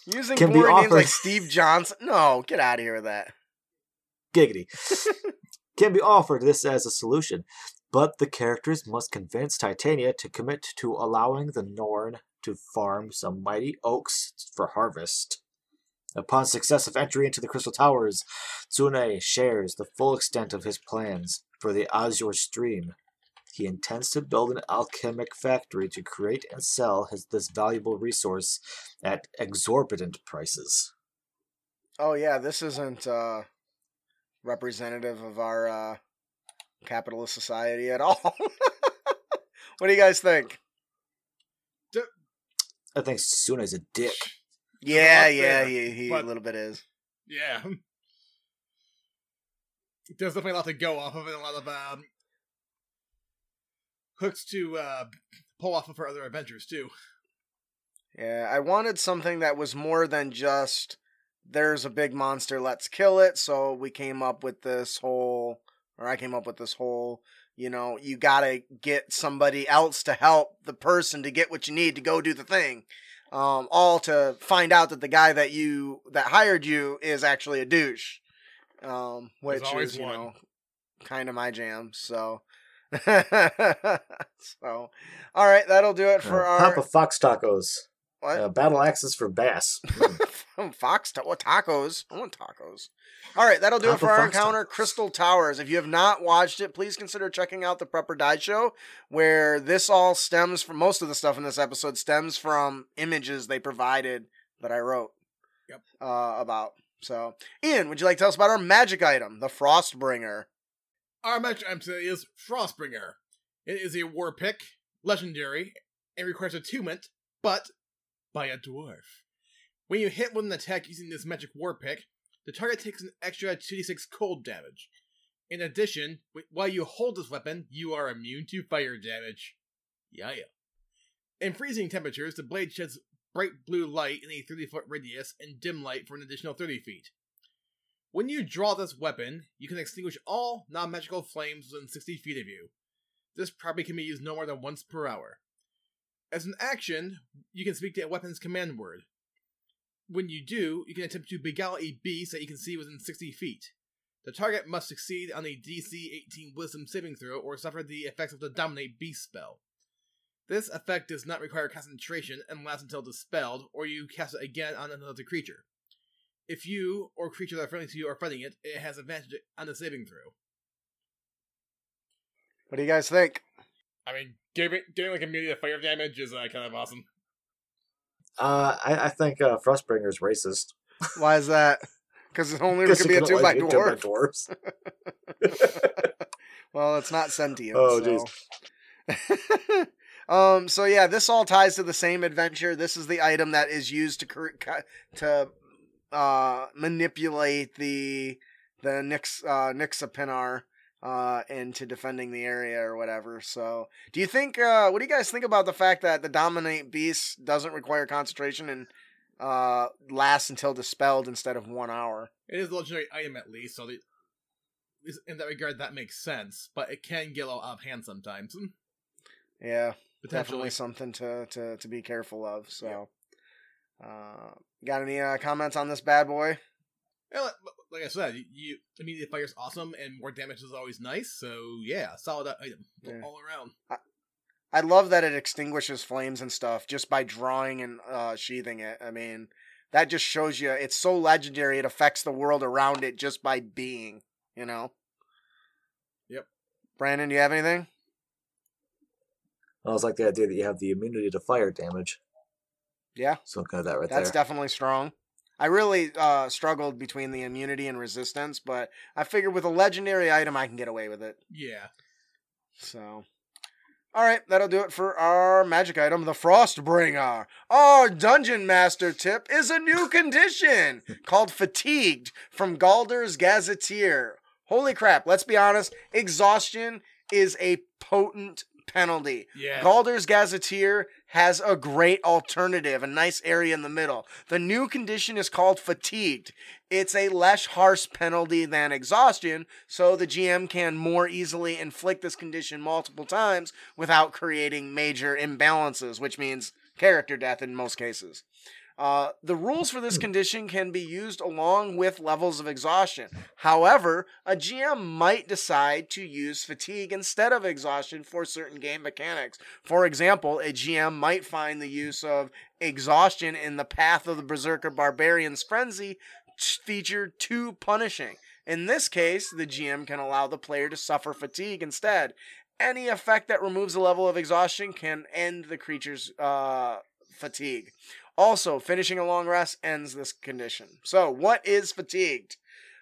Using Can be boring names offered- like Steve Johnson. No, get out of here with that. Giggity. Can be offered this as a solution, but the characters must convince Titania to commit to allowing the Norn to farm some mighty oaks for harvest. Upon successive entry into the Crystal Towers, Tsune shares the full extent of his plans for the Azure Stream. He intends to build an alchemic factory to create and sell his, this valuable resource at exorbitant prices. Oh yeah, this isn't uh representative of our uh capitalist society at <laughs> all. what do you guys think? I think Tsune's a dick. Yeah, lot yeah, there, he, he a little bit is. Yeah. There's definitely a lot to go off of and a lot of um, hooks to uh, pull off of for other adventures too. Yeah, I wanted something that was more than just there's a big monster, let's kill it. So we came up with this whole, or I came up with this whole, you know, you gotta get somebody else to help the person to get what you need to go do the thing. Um, all to find out that the guy that you that hired you is actually a douche. Um, which is you one. know kind of my jam. So, <laughs> so all right, that'll do it for Uh, our Papa Fox Tacos. What Uh, battle axes for bass. <laughs> Mm. Fox ta- what tacos? I want tacos. All right, that'll do it for our Fox encounter, tacos. Crystal Towers. If you have not watched it, please consider checking out the Prepper Die Show, where this all stems from most of the stuff in this episode stems from images they provided that I wrote. Yep. Uh, about. So, Ian, would you like to tell us about our magic item, the Frostbringer? Our magic item today is Frostbringer. It is a war pick, legendary, and requires attunement, but by a dwarf. When you hit with an attack using this magic war pick, the target takes an extra 2d6 cold damage. In addition, while you hold this weapon, you are immune to fire damage. Yeah, yeah. In freezing temperatures, the blade sheds bright blue light in a 30 foot radius and dim light for an additional 30 feet. When you draw this weapon, you can extinguish all non magical flames within 60 feet of you. This property can be used no more than once per hour. As an action, you can speak to a weapon's command word. When you do, you can attempt to beguile a beast that you can see within 60 feet. The target must succeed on a DC 18 Wisdom saving throw or suffer the effects of the Dominate Beast spell. This effect does not require concentration and lasts until dispelled, or you cast it again on another creature. If you or creature that are friendly to you are fighting it, it has advantage on the saving throw. What do you guys think? I mean, giving giving like immediate fire damage is uh, kind of awesome. Uh, I, I think uh, Frostbringer's racist. Why is that? Because it only Guess could you be a two only by be a two by dwarf. dwarves. <laughs> <laughs> Well, it's not sentient. Oh, so. <laughs> um. So yeah, this all ties to the same adventure. This is the item that is used to cr- cu- to uh manipulate the the Nix uh Nixapinar uh into defending the area or whatever. So, do you think uh what do you guys think about the fact that the dominate beast doesn't require concentration and uh lasts until dispelled instead of 1 hour? It is a legendary item at least, so the, in that regard that makes sense. But it can get a little out of hand sometimes. Hmm, Yeah. Definitely something to to to be careful of. So, uh, got any uh, comments on this bad boy? Yeah, like, like I said, you, you fire is awesome, and more damage is always nice. So yeah, solid item Yeah. all around. I love that it extinguishes flames and stuff just by drawing and uh, sheathing it. I mean, that just shows you it's so legendary. It affects the world around it just by being. You know. Yep. Brandon, do you have anything? I was like the idea that you have the immunity to fire damage. Yeah. So kind of that right That's there. That's definitely strong. I really uh, struggled between the immunity and resistance, but I figured with a legendary item, I can get away with it. Yeah, So, all right, that'll do it for our magic item, the Frostbringer. Our dungeon master tip is a new <laughs> condition called Fatigued from Galder's Gazetteer. Holy crap, let's be honest, exhaustion is a potent penalty. yeah. Galder's Gazetteer has a great alternative, a nice area in the middle. The new condition is called fatigued. It's a less harsh penalty than exhaustion, so the GM can more easily inflict this condition multiple times without creating major imbalances, which means character death in most cases. Uh, the rules for this condition can be used along with levels of exhaustion. However, a GM might decide to use fatigue instead of exhaustion for certain game mechanics. For example, a GM might find the use of exhaustion in the Path of the Berserker Barbarian's Frenzy feature too punishing. In this case, the GM can allow the player to suffer fatigue instead. Any effect that removes a level of exhaustion can end the creature's uh, fatigue. Also, finishing a long rest ends this condition. So, what is fatigued?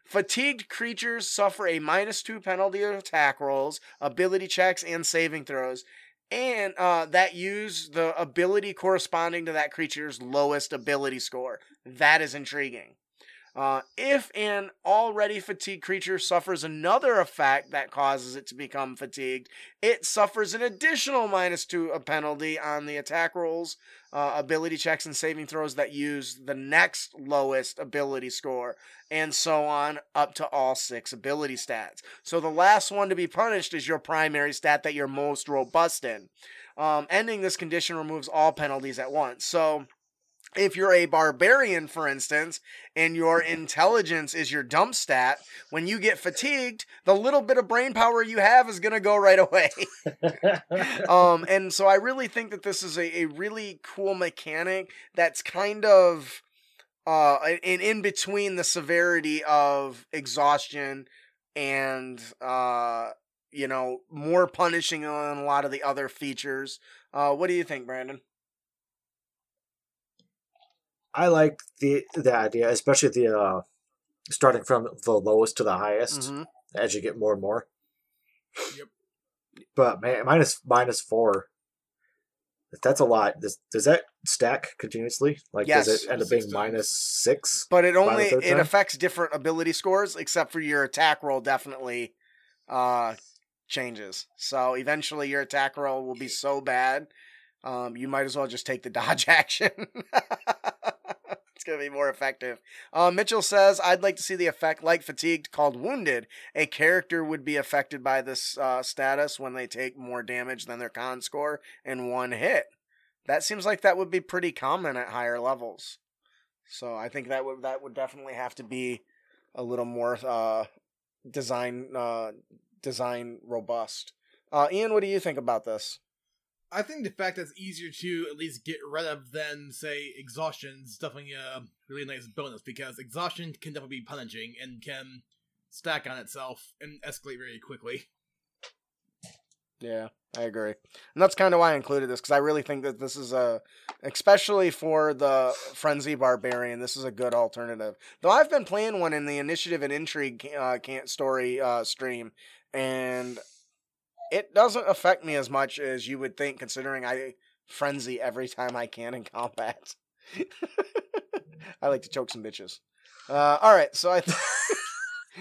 Fatigued creatures suffer a minus two penalty of attack rolls, ability checks, and saving throws, and uh, that use the ability corresponding to that creature's lowest ability score. That is intriguing. Uh, if an already fatigued creature suffers another effect that causes it to become fatigued, it suffers an additional minus two a penalty on the attack rolls, uh, ability checks, and saving throws that use the next lowest ability score, and so on up to all six ability stats. So the last one to be punished is your primary stat that you're most robust in. Um, ending this condition removes all penalties at once. So if you're a barbarian, for instance, and your intelligence is your dump stat, when you get fatigued, the little bit of brain power you have is going to go right away. <laughs> um, and so I really think that this is a, a really cool mechanic that's kind of uh, in, in between the severity of exhaustion and, uh, you know, more punishing on a lot of the other features. Uh, what do you think, Brandon? I like the the idea, especially the uh, starting from the lowest to the highest Mhm. as you get more and more. Yep. But man, minus minus four. That's a lot. Does, does that stack continuously? Like, Yes. does it end up being minus six? But it only it time? affects different ability scores, except for your attack roll definitely uh changes. So eventually your attack roll will be so bad, um, you might as well just take the <laughs> dodge action. <laughs> it's gonna be more effective. Uh, Mitchell says, "I'd like to see the effect like fatigued called wounded. A character would be affected by this uh, status when they take more damage than their con score in one hit. That seems like that would be pretty common at higher levels." So I think that would that would definitely have to be a little more uh, design uh, design robust. Uh, Ian, what do you think about this? I think the fact that it's easier to at least get rid of than say exhaustion is definitely a really nice bonus because exhaustion can definitely be punishing and can stack on itself and escalate very quickly. Yeah, I agree. And that's kind of why I included this because I really think that this is a, especially for the Frenzy Barbarian, this is a good alternative. Though I've been playing one in the Initiative and Intrigue uh, can't story uh, stream, and it doesn't affect me as much as you would think, considering I frenzy every time I can in combat. <laughs> I like to choke some bitches. Uh, all right, so I. Th-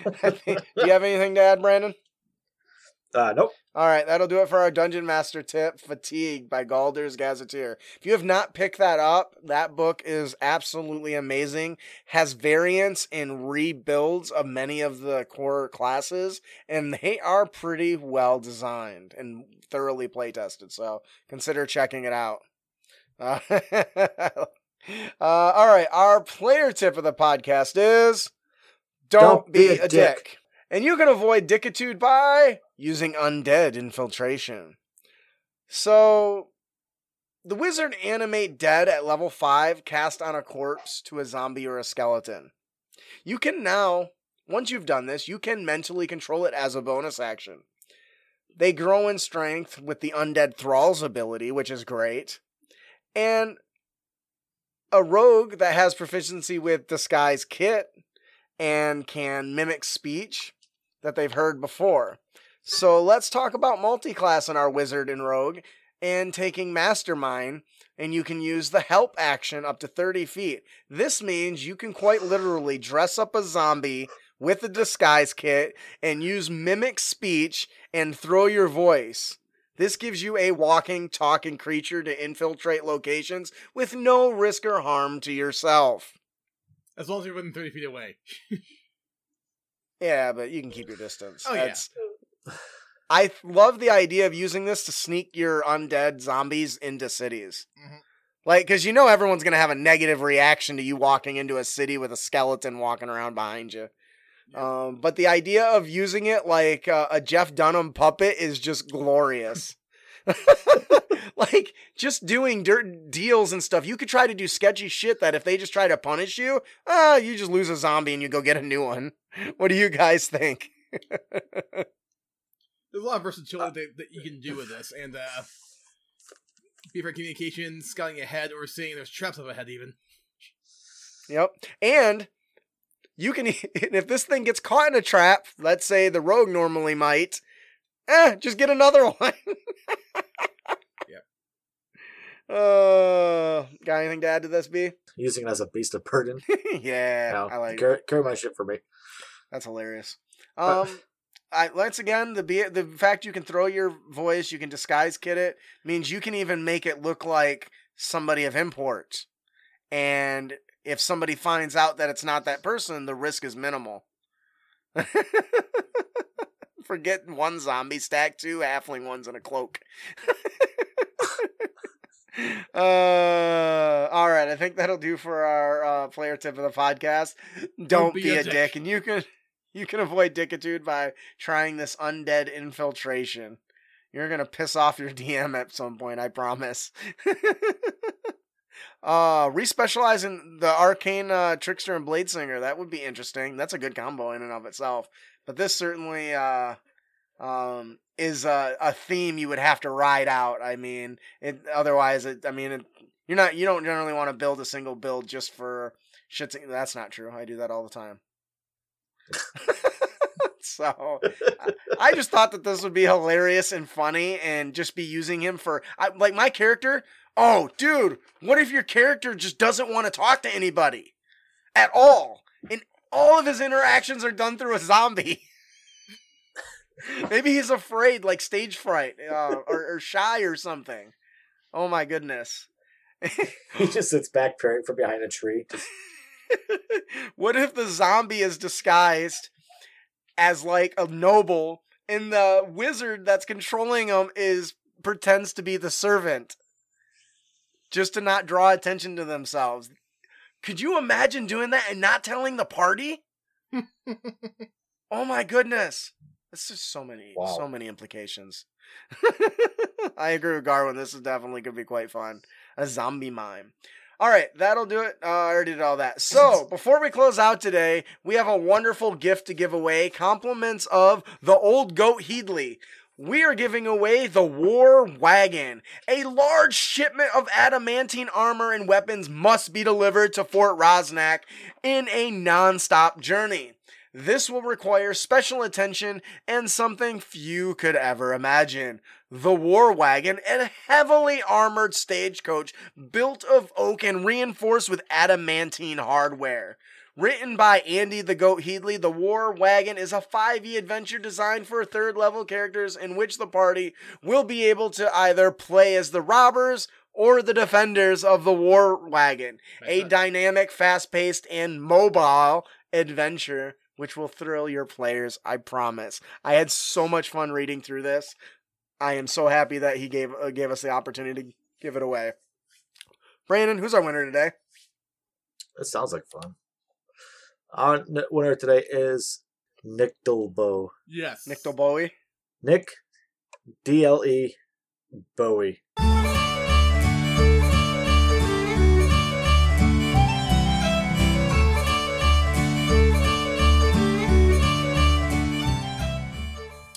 <laughs> I think, do you have anything to add, Brandon? Uh, nope. All right, that'll do it for our Dungeon Master tip, Fatigue by Galder's Gazetteer. If you have not picked that up, that book is absolutely amazing. Has variants and rebuilds of many of the core classes, and they are pretty well designed and thoroughly play tested. So consider checking it out. Uh, <laughs> uh, all right, our player tip of the podcast is don't, be, a, dick. And you can avoid dickitude by using undead infiltration. So, the wizard animate dead at level 5 cast on a corpse to a zombie or a skeleton. You can now, once you've done this, you can mentally control it as a bonus action. They grow in strength with the undead thralls ability, which is great. And a rogue that has proficiency with disguise kit and can mimic speech that they've heard before. So let's talk about multi-class in our wizard and rogue and taking mastermind and you can use the help action up to 30 feet. This means you can quite literally dress up a zombie with a disguise kit and use mimic speech and throw your voice. This gives you a walking, talking creature to infiltrate locations with no risk or harm to yourself. As long as you're within 30 feet away. <laughs> Yeah, but you can keep your distance. Oh, yeah. I love the idea of using this to sneak your undead zombies into cities. Mhm. Like, because you know everyone's going to have a negative reaction to you walking into a city with a skeleton walking around behind you. Um, but the idea of using it like uh, a Jeff Dunham puppet is just glorious. <laughs> like just doing dirt deals and stuff. You could try to do sketchy shit that if they just try to punish you, uh, you just lose a zombie and you go get a new one. <laughs> What do you guys think? <laughs> There's a lot of versatility that, that you can do with this, and uh, be for communication, scouting ahead, or seeing there's traps up ahead, even. Yep. And you can if this thing gets caught in a trap, let's say the rogue normally might, eh, just get another <laughs> one. Uh, got anything to add to this, B? Using it as a beast of burden. <laughs> yeah, No, I like carry, carry my shit for me. That's hilarious. Um, I once again the be the fact you can throw your voice, you can disguise kit it means you can even make it look like somebody of import. And if somebody finds out that it's not that person, the risk is minimal. <laughs> Forget one zombie stack, two halfling ones and a cloak. <laughs> uh, all right, I think that'll do for our uh, player tip of the podcast. Don't, be, a, dick. and you can you can avoid dickitude by trying this undead infiltration. You're gonna piss off your <laughs> DM at some point, I promise. <laughs> uh, respecialize in the arcane uh, trickster and blade singer. That would be interesting. That's a good combo in and of itself. But this certainly uh, um, is a, a theme you would have to ride out. I mean, it, otherwise, it, I mean, it, you're not you don't generally want to build a single build just for shits. That's not true. I do that all the time. <laughs> so I- just thought that this would be hilarious and funny, and just be using him for I, like my character. Oh, dude, what if your character just doesn't want to talk to anybody at all, and all of his interactions are done through a zombie? Maybe he's afraid, like stage fright, uh, or, or shy or something. Oh my goodness. He just sits back peering from behind a tree. Just, <laughs> what if the zombie is disguised as like a noble and the wizard that's controlling him is pretends to be the servant just to not draw attention to themselves could you imagine doing that and not telling the party <laughs> oh my goodness this is so many Wow. so many implications <laughs> i agree with garwin this is definitely gonna be quite fun a zombie mime all right, that'll do it. Uh, I already did all that. So, <laughs> before we close out today, we have a wonderful gift to give away compliments of the old goat Heedley. We are giving away the War Wagon. A large shipment of adamantine armor and weapons must be delivered to Fort Rosnak in a non stop journey. This will require special attention and something few could ever imagine. The War Wagon, a heavily armored stagecoach built of oak and reinforced with adamantine hardware. Written by Andy the Goat Heedley, The War Wagon is a 5e adventure designed for third level characters in which the party will be able to either play as the robbers or the defenders of the War Wagon, a Nice. dynamic, fast paced, and mobile adventure which will thrill your players, I promise. I had so much fun reading through this. I am so happy that he gave uh, gave us the opportunity to give it away. Brandon, who's our winner today? That sounds like fun. Our winner today is Nick Dolbo. Yes. Nick Bowie. Nick D L E Bowie.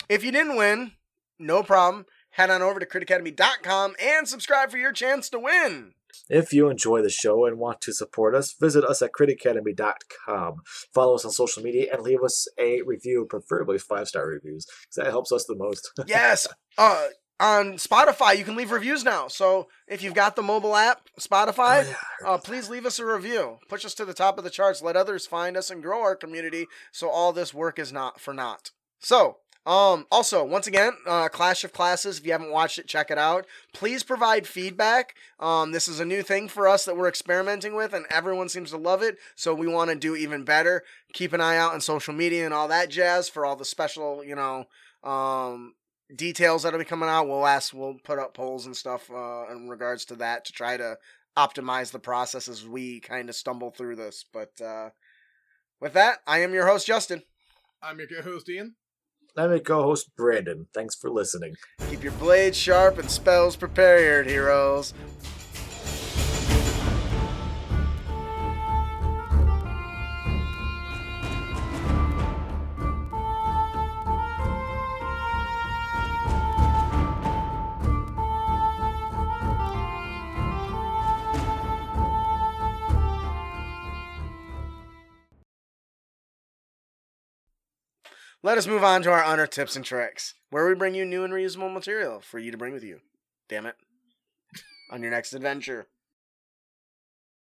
If you didn't win, no problem. Head on over to critacademy.com and subscribe for your chance to win. If you enjoy the show and want to support us, visit us at critacademy.com. Follow us on social media and leave us a review, preferably five star reviews, because that helps us the most. <laughs> Yes. Uh on Spotify, you can leave reviews now. So if you've got the mobile app, Spotify, Oh, yeah. uh, please leave us a review. Push us to the top of the charts. Let others find us and grow our community. So all this work is not for naught. So, um, also, once again, uh, Clash of Classes. If you haven't watched it, check it out. Please provide feedback. Um, this is a new thing for us that we're experimenting with, and everyone seems to love it. So we want to do even better. Keep an eye out on social media and all that jazz for all the special, you know, um, details that'll be coming out. We'll ask, we'll put up polls and stuff uh, in regards to that to try to optimize the process as we kind of stumble through this. But uh, with that, I am your host, Justin. I'm your co-host Ian. I'm your co host, Brandon. Thanks for listening. Keep your blades sharp and spells prepared, heroes. Let us move on to our honor tips and tricks, where we bring you new and reusable material for you to bring with you. Damn it. On your next adventure.